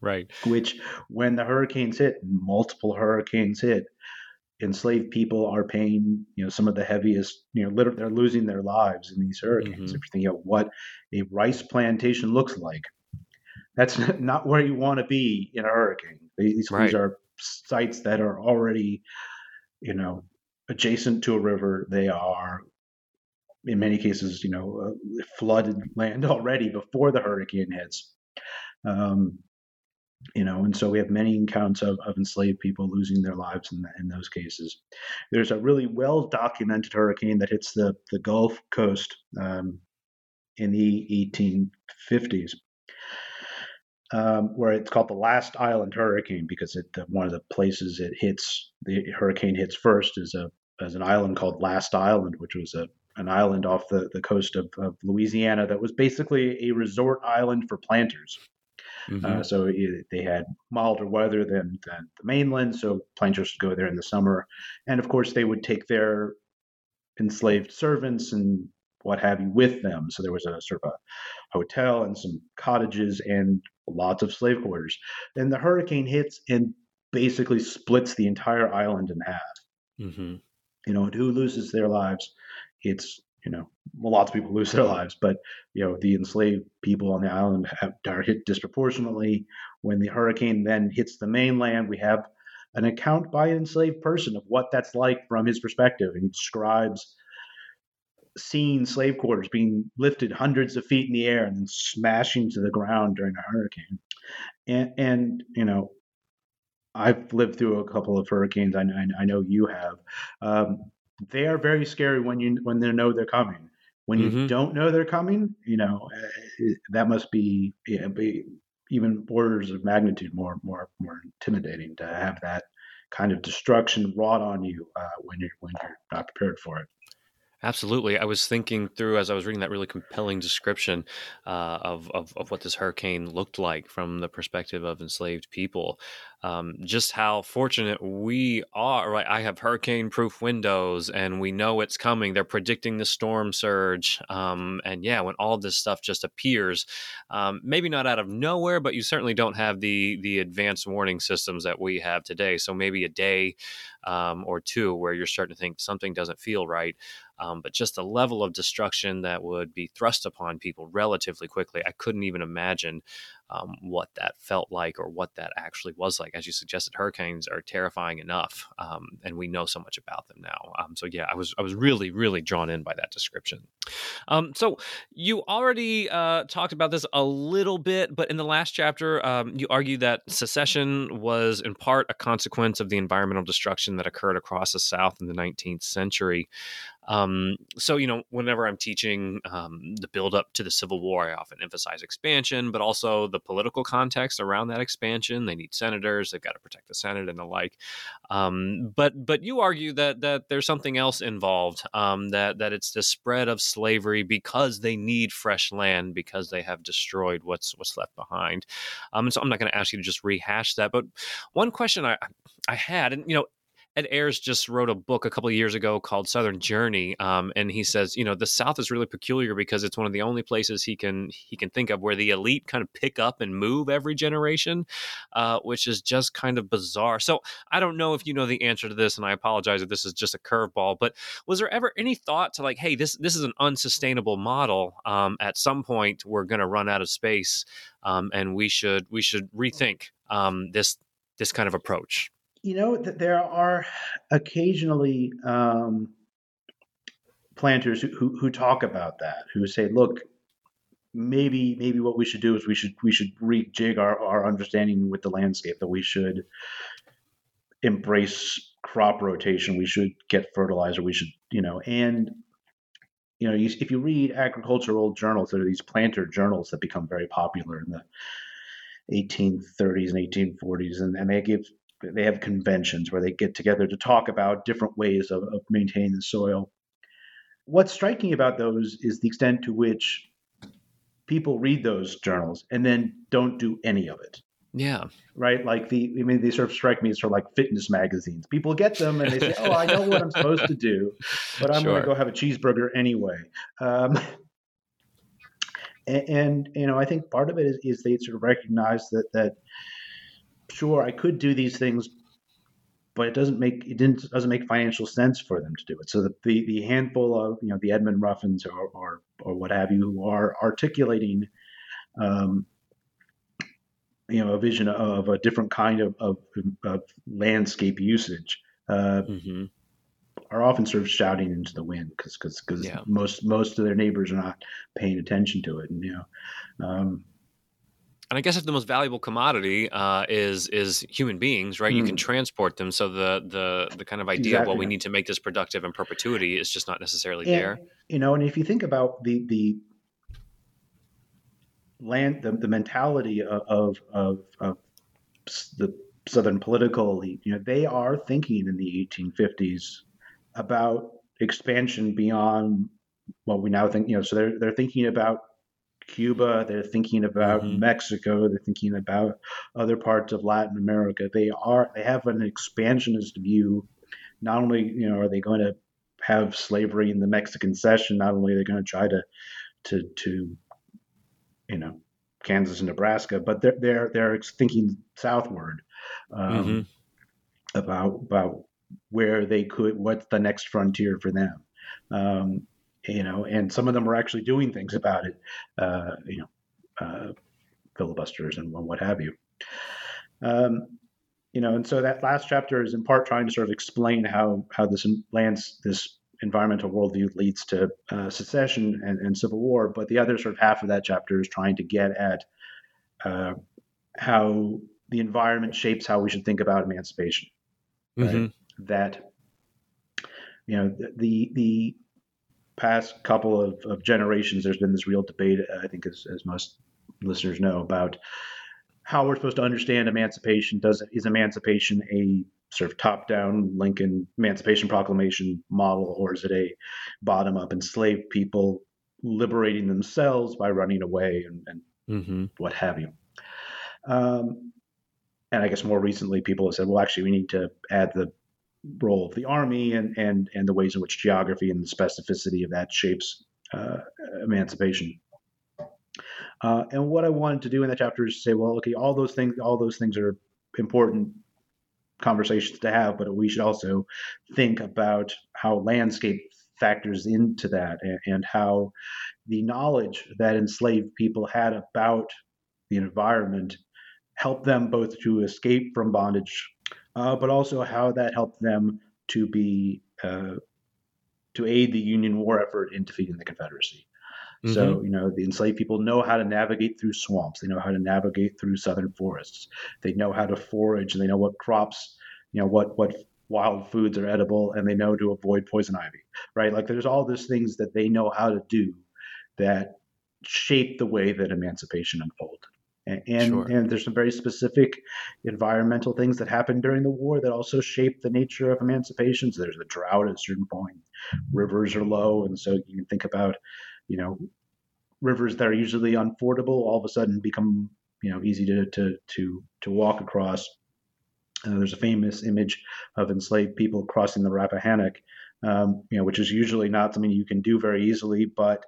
A: Right.
B: Which when the hurricanes hit, multiple hurricanes hit, enslaved people are paying, you know, some of the heaviest, you know, literally they're losing their lives in these hurricanes. Mm-hmm. If you think about what a rice plantation looks like, that's not where you want to be in a hurricane. These, right. these are sites that are already, you know, adjacent to a river. They are, in many cases, you know, uh, flooded land already before the hurricane hits. Um, you know and so we have many accounts of, of enslaved people losing their lives in, the, in those cases. There's a really well documented hurricane that hits the, the gulf coast um, in the 1850s um, where it's called the last island hurricane because it, the, one of the places it hits the hurricane hits first is a as an island called last island which was a an island off the, the coast of, of louisiana that was basically a resort island for planters mm-hmm. Uh, so it, they had milder weather than, than the mainland, so planters would go there in the summer, and of course they would take their enslaved servants and what have you with them. So there was a sort of a hotel and some cottages and lots of slave quarters. And the hurricane hits and basically splits the entire island in half. Mm-hmm. You know, who loses their lives? It's you know, lots of people lose their lives, but you know, the enslaved people on the island have, are hit disproportionately. When the hurricane then hits the mainland, we have an account by an enslaved person of what that's like from his perspective, and he describes seeing slave quarters being lifted hundreds of feet in the air and then smashing to the ground during a hurricane. And, and you know, I've lived through a couple of hurricanes. I, I, I know you have. Um, they are very scary when you when they know they're coming. When you mm-hmm. don't know they're coming, you know eh, that must be, yeah, be even orders of magnitude more more more intimidating to have that kind of destruction wrought on you uh, when you're when you're not prepared for it.
A: Absolutely. I was thinking through as I was reading that really compelling description uh, of, of, of, what this hurricane looked like from the perspective of enslaved people. Um, just how fortunate we are. Right, I have hurricane-proof windows, and we know it's coming. They're predicting the storm surge, um, and yeah, when all this stuff just appears, um, maybe not out of nowhere, but you certainly don't have the the advanced warning systems that we have today. So maybe a day um, or two where you're starting to think something doesn't feel right. Um, but just the level of destruction that would be thrust upon people relatively quickly, I couldn't even imagine um, what that felt like or what that actually was like. As you suggested, hurricanes are terrifying enough, um, and we know so much about them now. Um, so yeah, I was I was really really drawn in by that description. Um, so you already uh, talked about this a little bit, but in the last chapter, um, you argue that secession was in part a consequence of the environmental destruction that occurred across the South in the 19th century. Um, so, you know, whenever I'm teaching um, the build up to the Civil War, I often emphasize expansion, but also the political context around that expansion. They need senators; they've got to protect the Senate and the like. Um, but but you argue that that there's something else involved. Um, that that it's the spread of slavery because they need fresh land because they have destroyed what's what's left behind. Um, so I'm not going to ask you to just rehash that, but one question I I had, and you know, Ed Ayers just wrote a book a couple of years ago called Southern Journey, um, and he says, you know, the South is really peculiar because it's one of the only places he can he can think of where the elite kind of pick up and move every generation, uh, which is just kind of bizarre. So I don't know if you know the answer to this, and I apologize if this is just a curveball, but was there ever any thought to like, hey, this this is an unsustainable model? Um, at some point, we're going to run out of space, um, and we should we should rethink um, this this kind of approach
B: you know, that there are occasionally um, planters who, who, who talk about that, who say, look, maybe maybe what we should do is we should we should rejig our, our understanding with the landscape that we should embrace crop rotation we should get fertilizer we should you know and you know you, if you read agricultural journals there are these planter journals that become very popular in the 1830s and 1840s and, and they give they have conventions where they get together to talk about different ways of, of maintaining the soil. What's striking about those is the extent to which people read those journals and then don't do any of it.
A: Yeah.
B: Right. Like the, I mean, they sort of strike me as sort of like fitness magazines. People get them and they say, "Oh, I know what I'm supposed to do, but I'm sure. going to go have a cheeseburger anyway." Um, and, and, you know, I think part of it is, is they sort of recognize that that sure, I could do these things, but it doesn't make it didn't doesn't make financial sense for them to do it. So the the, the handful of you know the Edmund Ruffins or, or or what have you who are articulating, um, you know, a vision of a different kind of of, of landscape usage. Uh, mm-hmm. Are often sort of shouting into the wind because because because yeah. most most of their neighbors are not paying attention to it, and you know, um,
A: and I guess if the most valuable commodity uh, is is human beings, right? Mm. You can hmm. transport them. So the the the kind of idea exactly. of well, we need to make this productive in perpetuity is just not necessarily
B: and,
A: there.
B: You know, and if you think about the the land, the, the mentality of, of of, of the Southern political elite, you know, they are thinking in the 1850s about expansion beyond what we now think. You know, so they're they're thinking about Cuba, they're thinking about mm-hmm. Mexico, they're thinking about other parts of Latin America. They are they have an expansionist view. Not only you know are they going to have slavery in the Mexican cession, not only are they going to try to to to you know Kansas and Nebraska, but they're they're they're thinking southward um, mm-hmm. about about where they could what's the next frontier for them. Um, you know, and some of them are actually doing things about it, uh, you know, uh, filibusters and what have you. Um, you know, and so that last chapter is in part trying to sort of explain how how this lands this environmental worldview leads to uh, secession and, and, civil war, but the other sort of half of that chapter is trying to get at uh, how the environment shapes how we should think about emancipation. Right? Mm-hmm. That you know the the past couple of, of generations, there's been this real debate. I think, as, as most listeners know, about how we're supposed to understand emancipation. Does is emancipation a sort of top-down Lincoln Emancipation Proclamation model, or is it a bottom-up enslaved people liberating themselves by running away and, and mm-hmm. what have you? Um, and I guess more recently, people have said, well, actually, we need to add the role of the army and and and the ways in which geography and the specificity of that shapes uh, emancipation. Uh, and what I wanted to do in that chapter is say, well, okay, all those things, all those things are important conversations to have, but we should also think about how landscape factors into that and, and how the knowledge that enslaved people had about the environment helped them both to escape from bondage uh, but also how that helped them to be uh, to aid the Union war effort in defeating the Confederacy. Mm-hmm. So, you know, the enslaved people know how to navigate through swamps. They know how to navigate through southern forests. They know how to forage and they know what crops, you know, what, what wild foods are edible and they know to avoid poison ivy, right? Like there's all these things that they know how to do that shape the way that emancipation unfolded. And, sure. and there's some very specific environmental things that happened during the war that also shaped the nature of emancipation. So there's a drought at a certain point, rivers are low, and so you can think about, you know, rivers that are usually unfordable all of a sudden become you know easy to to to to walk across. Uh, there's a famous image of enslaved people crossing the Rappahannock, um, you know, which is usually not something you can do very easily, but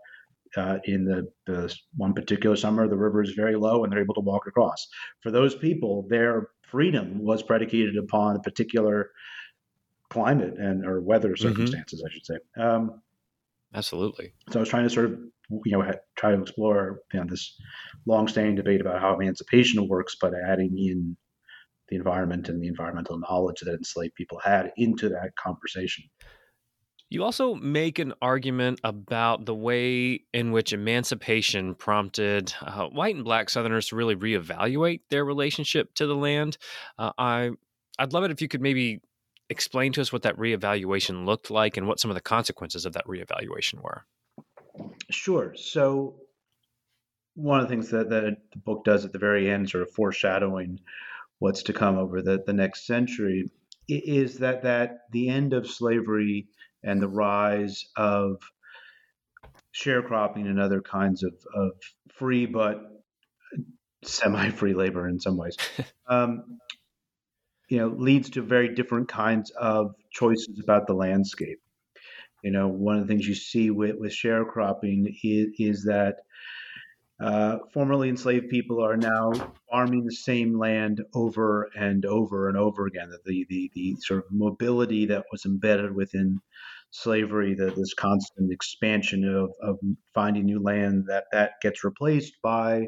B: uh, in the, the one particular summer, the river is very low and they're able to walk across. For those people, their freedom was predicated upon a particular climate and or weather mm-hmm. circumstances, mm-hmm. I should say. Um,
A: Absolutely.
B: So I was trying to sort of you know try to explore you know, this long-standing debate about how emancipation works, but adding in the environment and the environmental knowledge that enslaved people had into that conversation.
A: You also make an argument about the way in which emancipation prompted uh, white and black Southerners to really reevaluate their relationship to the land. Uh, I, I'd love it if you could maybe explain to us what that reevaluation looked like and what some of the consequences of that reevaluation were.
B: Sure. So, one of the things that, that the book does at the very end, sort of foreshadowing what's to come over the, the next century, is that that the end of slavery and the rise of sharecropping and other kinds of, of free but semi-free labor in some ways um, you know leads to very different kinds of choices about the landscape. You know one of the things you see with, with sharecropping is, is that uh, formerly enslaved people are now farming the same land over and over and over again. The, the, the sort of mobility that was embedded within slavery, the, this constant expansion of, of finding new land, that, that gets replaced by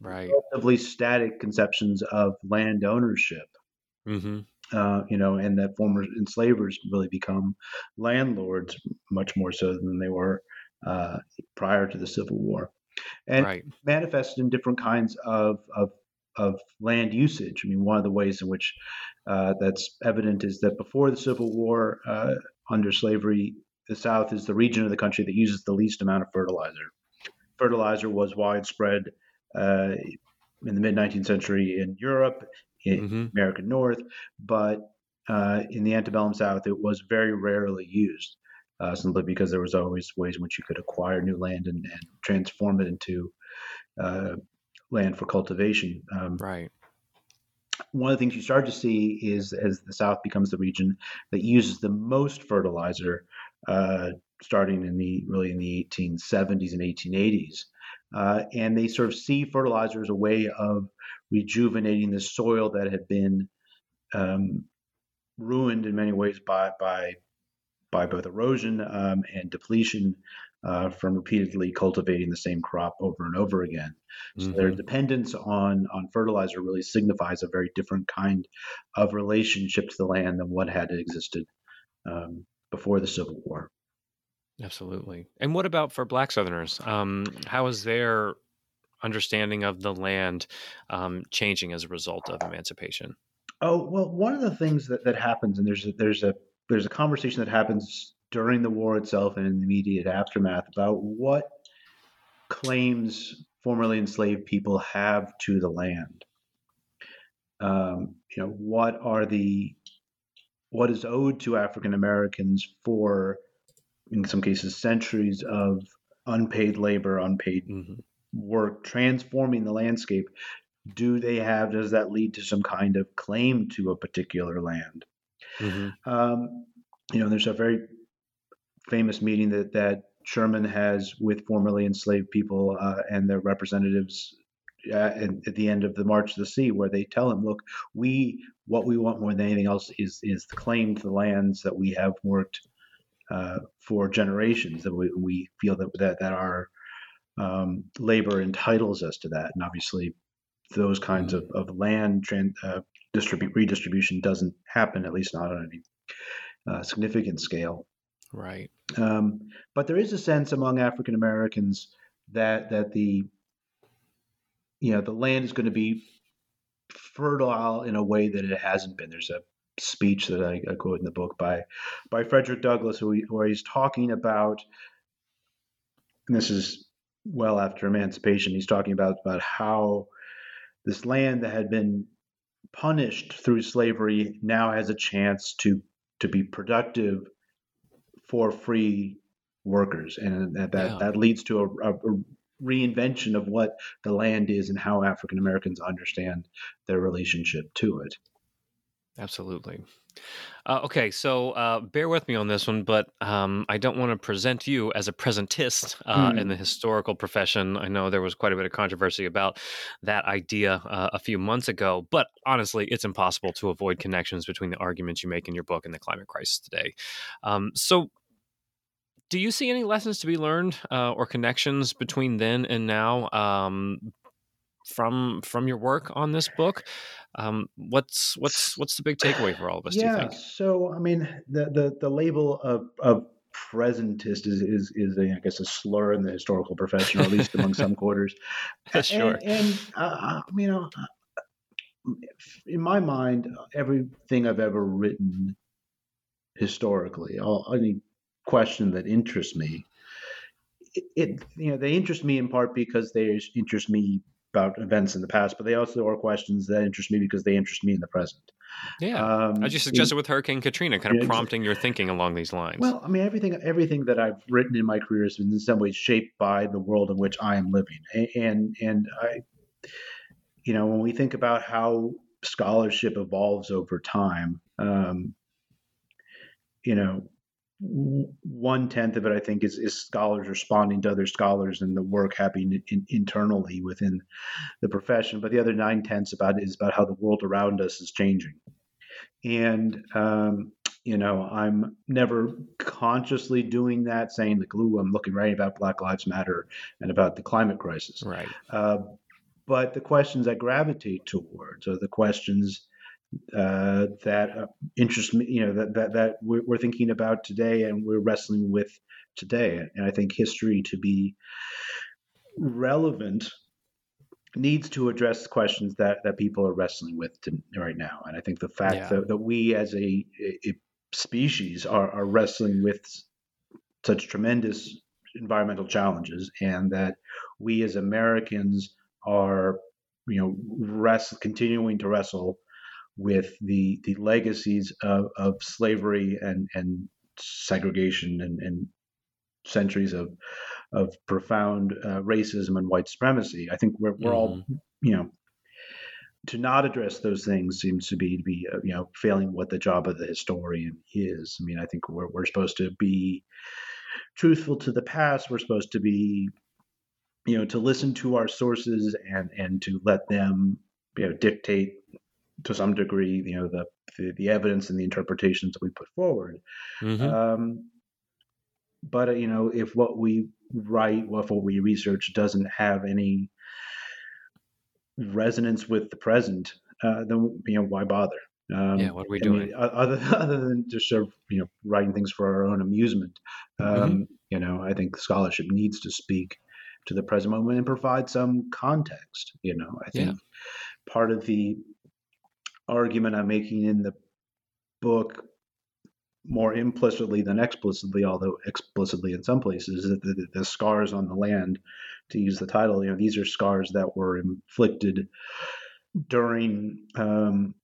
A: right.
B: relatively static conceptions of land ownership. Mm-hmm. Uh, you know, and that former enslavers really become landlords much more so than they were uh, prior to the Civil War and right. manifested in different kinds of, of of land usage. I mean, one of the ways in which uh, that's evident is that before the Civil War, uh, under slavery, the South is the region of the country that uses the least amount of fertilizer. Fertilizer was widespread uh, in the mid 19th century in Europe, in mm-hmm. American North, but uh, in the antebellum South, it was very rarely used uh, simply because there was always ways in which you could acquire new land and, and transform it into uh, land for cultivation.
A: Um, right.
B: One of the things you start to see is as the South becomes the region that uses the most fertilizer, uh, starting in the really in the 1870s and 1880s, uh, and they sort of see fertilizer as a way of rejuvenating the soil that had been um, ruined in many ways by by by both erosion um, and depletion uh, from repeatedly cultivating the same crop over and over again. So mm-hmm. their dependence on on fertilizer really signifies a very different kind of relationship to the land than what had existed um, before the Civil War.
A: Absolutely. And what about for Black Southerners? Um, how is their understanding of the land um, changing as a result of emancipation?
B: Oh well, one of the things that, that happens, and there's a, there's a there's a conversation that happens during the war itself and in the immediate aftermath about what claims formerly enslaved people have to the land. Um, you know, what are the what is owed to African Americans for, in some cases, centuries of unpaid labor, unpaid mm-hmm. work, transforming the landscape. Do they have? Does that lead to some kind of claim to a particular land? Mm-hmm. Um, you know, there's a very famous meeting that that Sherman has with formerly enslaved people uh, and their representatives uh, at, at, the end of the March to the Sea, where they tell him, "Look, we what we want more than anything else is is the claim to the lands that we have worked uh, for generations. That we, we feel that that that our um, labor entitles us to that, and obviously, those kinds mm-hmm. of of land trans, uh, distribute redistribution doesn't happen, at least not on any uh, significant scale.
A: Right.
B: Um, but there is a sense among African Americans that that the you know the land is going to be fertile in a way that it hasn't been. There's a speech that I, I quote in the book by by Frederick Douglass, who he, where he's talking about, and this is well after emancipation. He's talking about about how this land that had been punished through slavery now has a chance to to be productive for free workers, and that that, yeah. that leads to a, a, reinvention of what the land is and how African Americans understand their relationship to it.
A: Absolutely. Uh, okay, so uh, bear with me on this one, but um, I don't want to present you as a presentist uh, mm. in the historical profession. I know there was quite a bit of controversy about that idea uh, a few months ago, but honestly, it's impossible to avoid connections between the arguments you make in your book and the climate crisis today. Um, so, do you see any lessons to be learned uh, or connections between then and now um, from from your work on this book? Um, what's what's what's the big takeaway for all of us?
B: Yeah, so I mean, the the the label of of presentist is is is a, I guess a slur in the historical profession, or at least among some quarters.
A: sure.
B: And, and uh, you know, in my mind, everything I've ever written historically, all, any question that interests me, it, it you know they interest me in part because they interest me about events in the past, but they also are questions that interest me because they interest me in the present.
A: Yeah, um, as you suggested in, with Hurricane Katrina, kind of yeah, prompting your thinking along these lines.
B: Well, I mean, everything everything that I've written in my career has been in some ways shaped by the world in which I am living, and and I, you know, when we think about how scholarship evolves over time, um, you know, one tenth of it, I think, is, is scholars responding to other scholars and the work happening in, internally within the profession. But the other nine tenths about is about how the world around us is changing. And um, you know, I'm never consciously doing that, saying the glue. I'm looking right about Black Lives Matter and about the climate crisis.
A: Right.
B: Uh, but the questions I gravitate towards are the questions uh, that uh, interest me, you know, that, that, that we're, we're, thinking about today and we're wrestling with today. And I think history to be relevant needs to address questions that, that people are wrestling with to, right now. And I think the fact yeah. that, that we as a, a species are, are wrestling with such tremendous environmental challenges and that we as Americans are, you know, rest, continuing to wrestle with the the legacies of, of slavery and and segregation and, and centuries of of profound uh, racism and white supremacy. I think we're we're mm-hmm. all you know to not address those things seems to be to be uh, you know failing what the job of the historian is. I mean, I think we're we're supposed to be truthful to the past. We're supposed to be you know to listen to our sources and and to let them you know dictate to some degree, you know, the the, the evidence and the interpretations that we put forward. Mm-hmm. Um, but uh, you know, if what we write, if what we research doesn't have any resonance with the present, uh, then you know, why bother?
A: Um, yeah, what are we I doing? Mean,
B: other other than just sort of you know writing things for our own amusement, um, mm-hmm. you know, I think scholarship needs to speak to the present moment and provide some context. You know, I think yeah. part of the argument I'm making in the book more implicitly than explicitly, although explicitly in some places, that the, the, scars on the land, to use the title, you know, these are scars that were inflicted during um,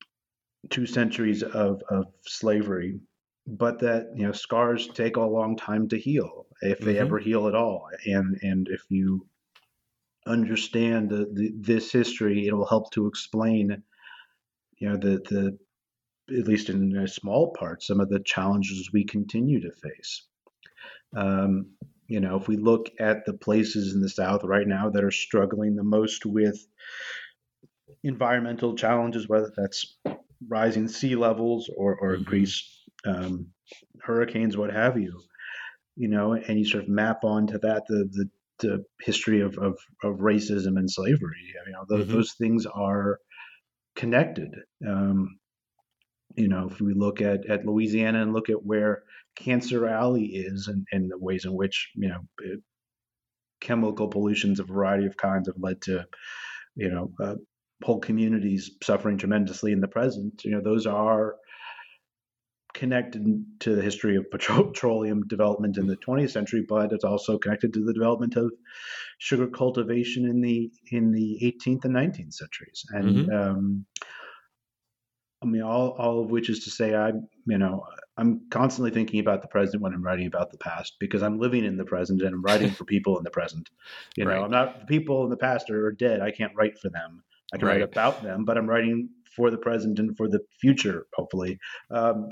B: two centuries of, of slavery, but that you know scars take a long time to heal if they mm-hmm. ever heal at all, and and if you understand the, the, this history, it will help to explain, you know, the the at least in a small part, some of the challenges we continue to face. Um, you know, if we look at the places in the South right now that are struggling the most with environmental challenges, whether that's rising sea levels or, or mm-hmm. increased um, hurricanes, what have you, you know, and you sort of map onto that the the, the history of, of, of racism and slavery. I mean, those, mm-hmm. those things are connected. Um, you know, if we look at, at Louisiana and look at where Cancer Alley is and, and the ways in which, you know, it, chemical pollutions of a variety of kinds have led to, you know, uh, whole communities suffering tremendously in the present, you know, those are connected to the history of petroleum development in the 20th century, but it's also connected to the development of sugar cultivation in the in the 18th and 19th centuries. And mm-hmm. um, I mean, all, all of which is to say, I'm, you know, I'm constantly thinking about the present when I'm writing about the past because I'm living in the present and I'm writing for people in the present. You know, right. I'm not people in the past are dead. I can't write for them. I can right. write about them, but I'm writing for the present and for the future, hopefully. Um,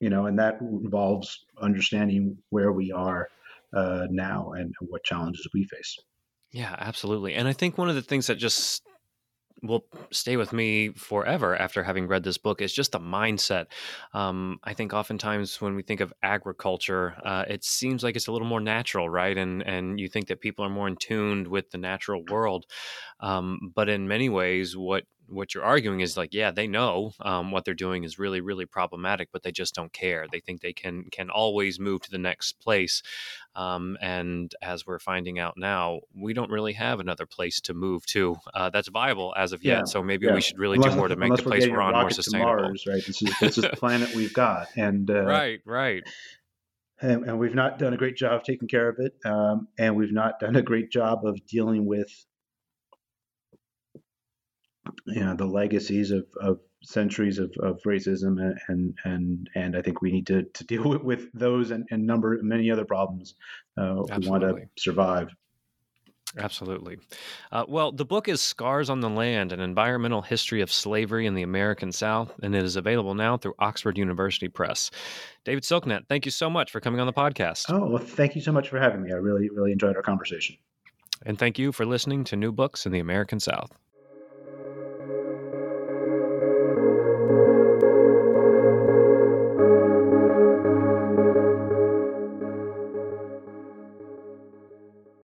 B: you know, and that involves understanding where we are uh, now and what challenges we face.
A: Yeah, absolutely. And I think one of the things that just will stay with me forever after having read this book is just the mindset. Um, I think oftentimes when we think of agriculture, uh, it seems like it's a little more natural, right? And and you think that people are more in tune with the natural world, um, but in many ways, what what you're arguing is like, yeah, they know um, what they're doing is really, really problematic, but they just don't care. They think they can can always move to the next place. Um, and as we're finding out now, we don't really have another place to move to uh, that's viable as of yeah, yet. So maybe yeah. we should really unless, do more to make the place we're on more sustainable.
B: Mars, right? This is this is the planet we've got, and uh,
A: right, right.
B: And, and, we've not done a great job of taking care of it, um, and we've not done a great job of dealing with you know the legacies of, of centuries of, of racism and, and and I think we need to, to deal with, with those and, and number many other problems uh, we want to survive.
A: Absolutely. Uh, well, the book is Scars on the Land An Environmental History of Slavery in the American South, and it is available now through Oxford University Press. David Silkenat, thank you so much for coming on the podcast.
B: Oh, well, thank you so much for having me. I really, really enjoyed our conversation.
A: And thank you for listening to New Books in the American South.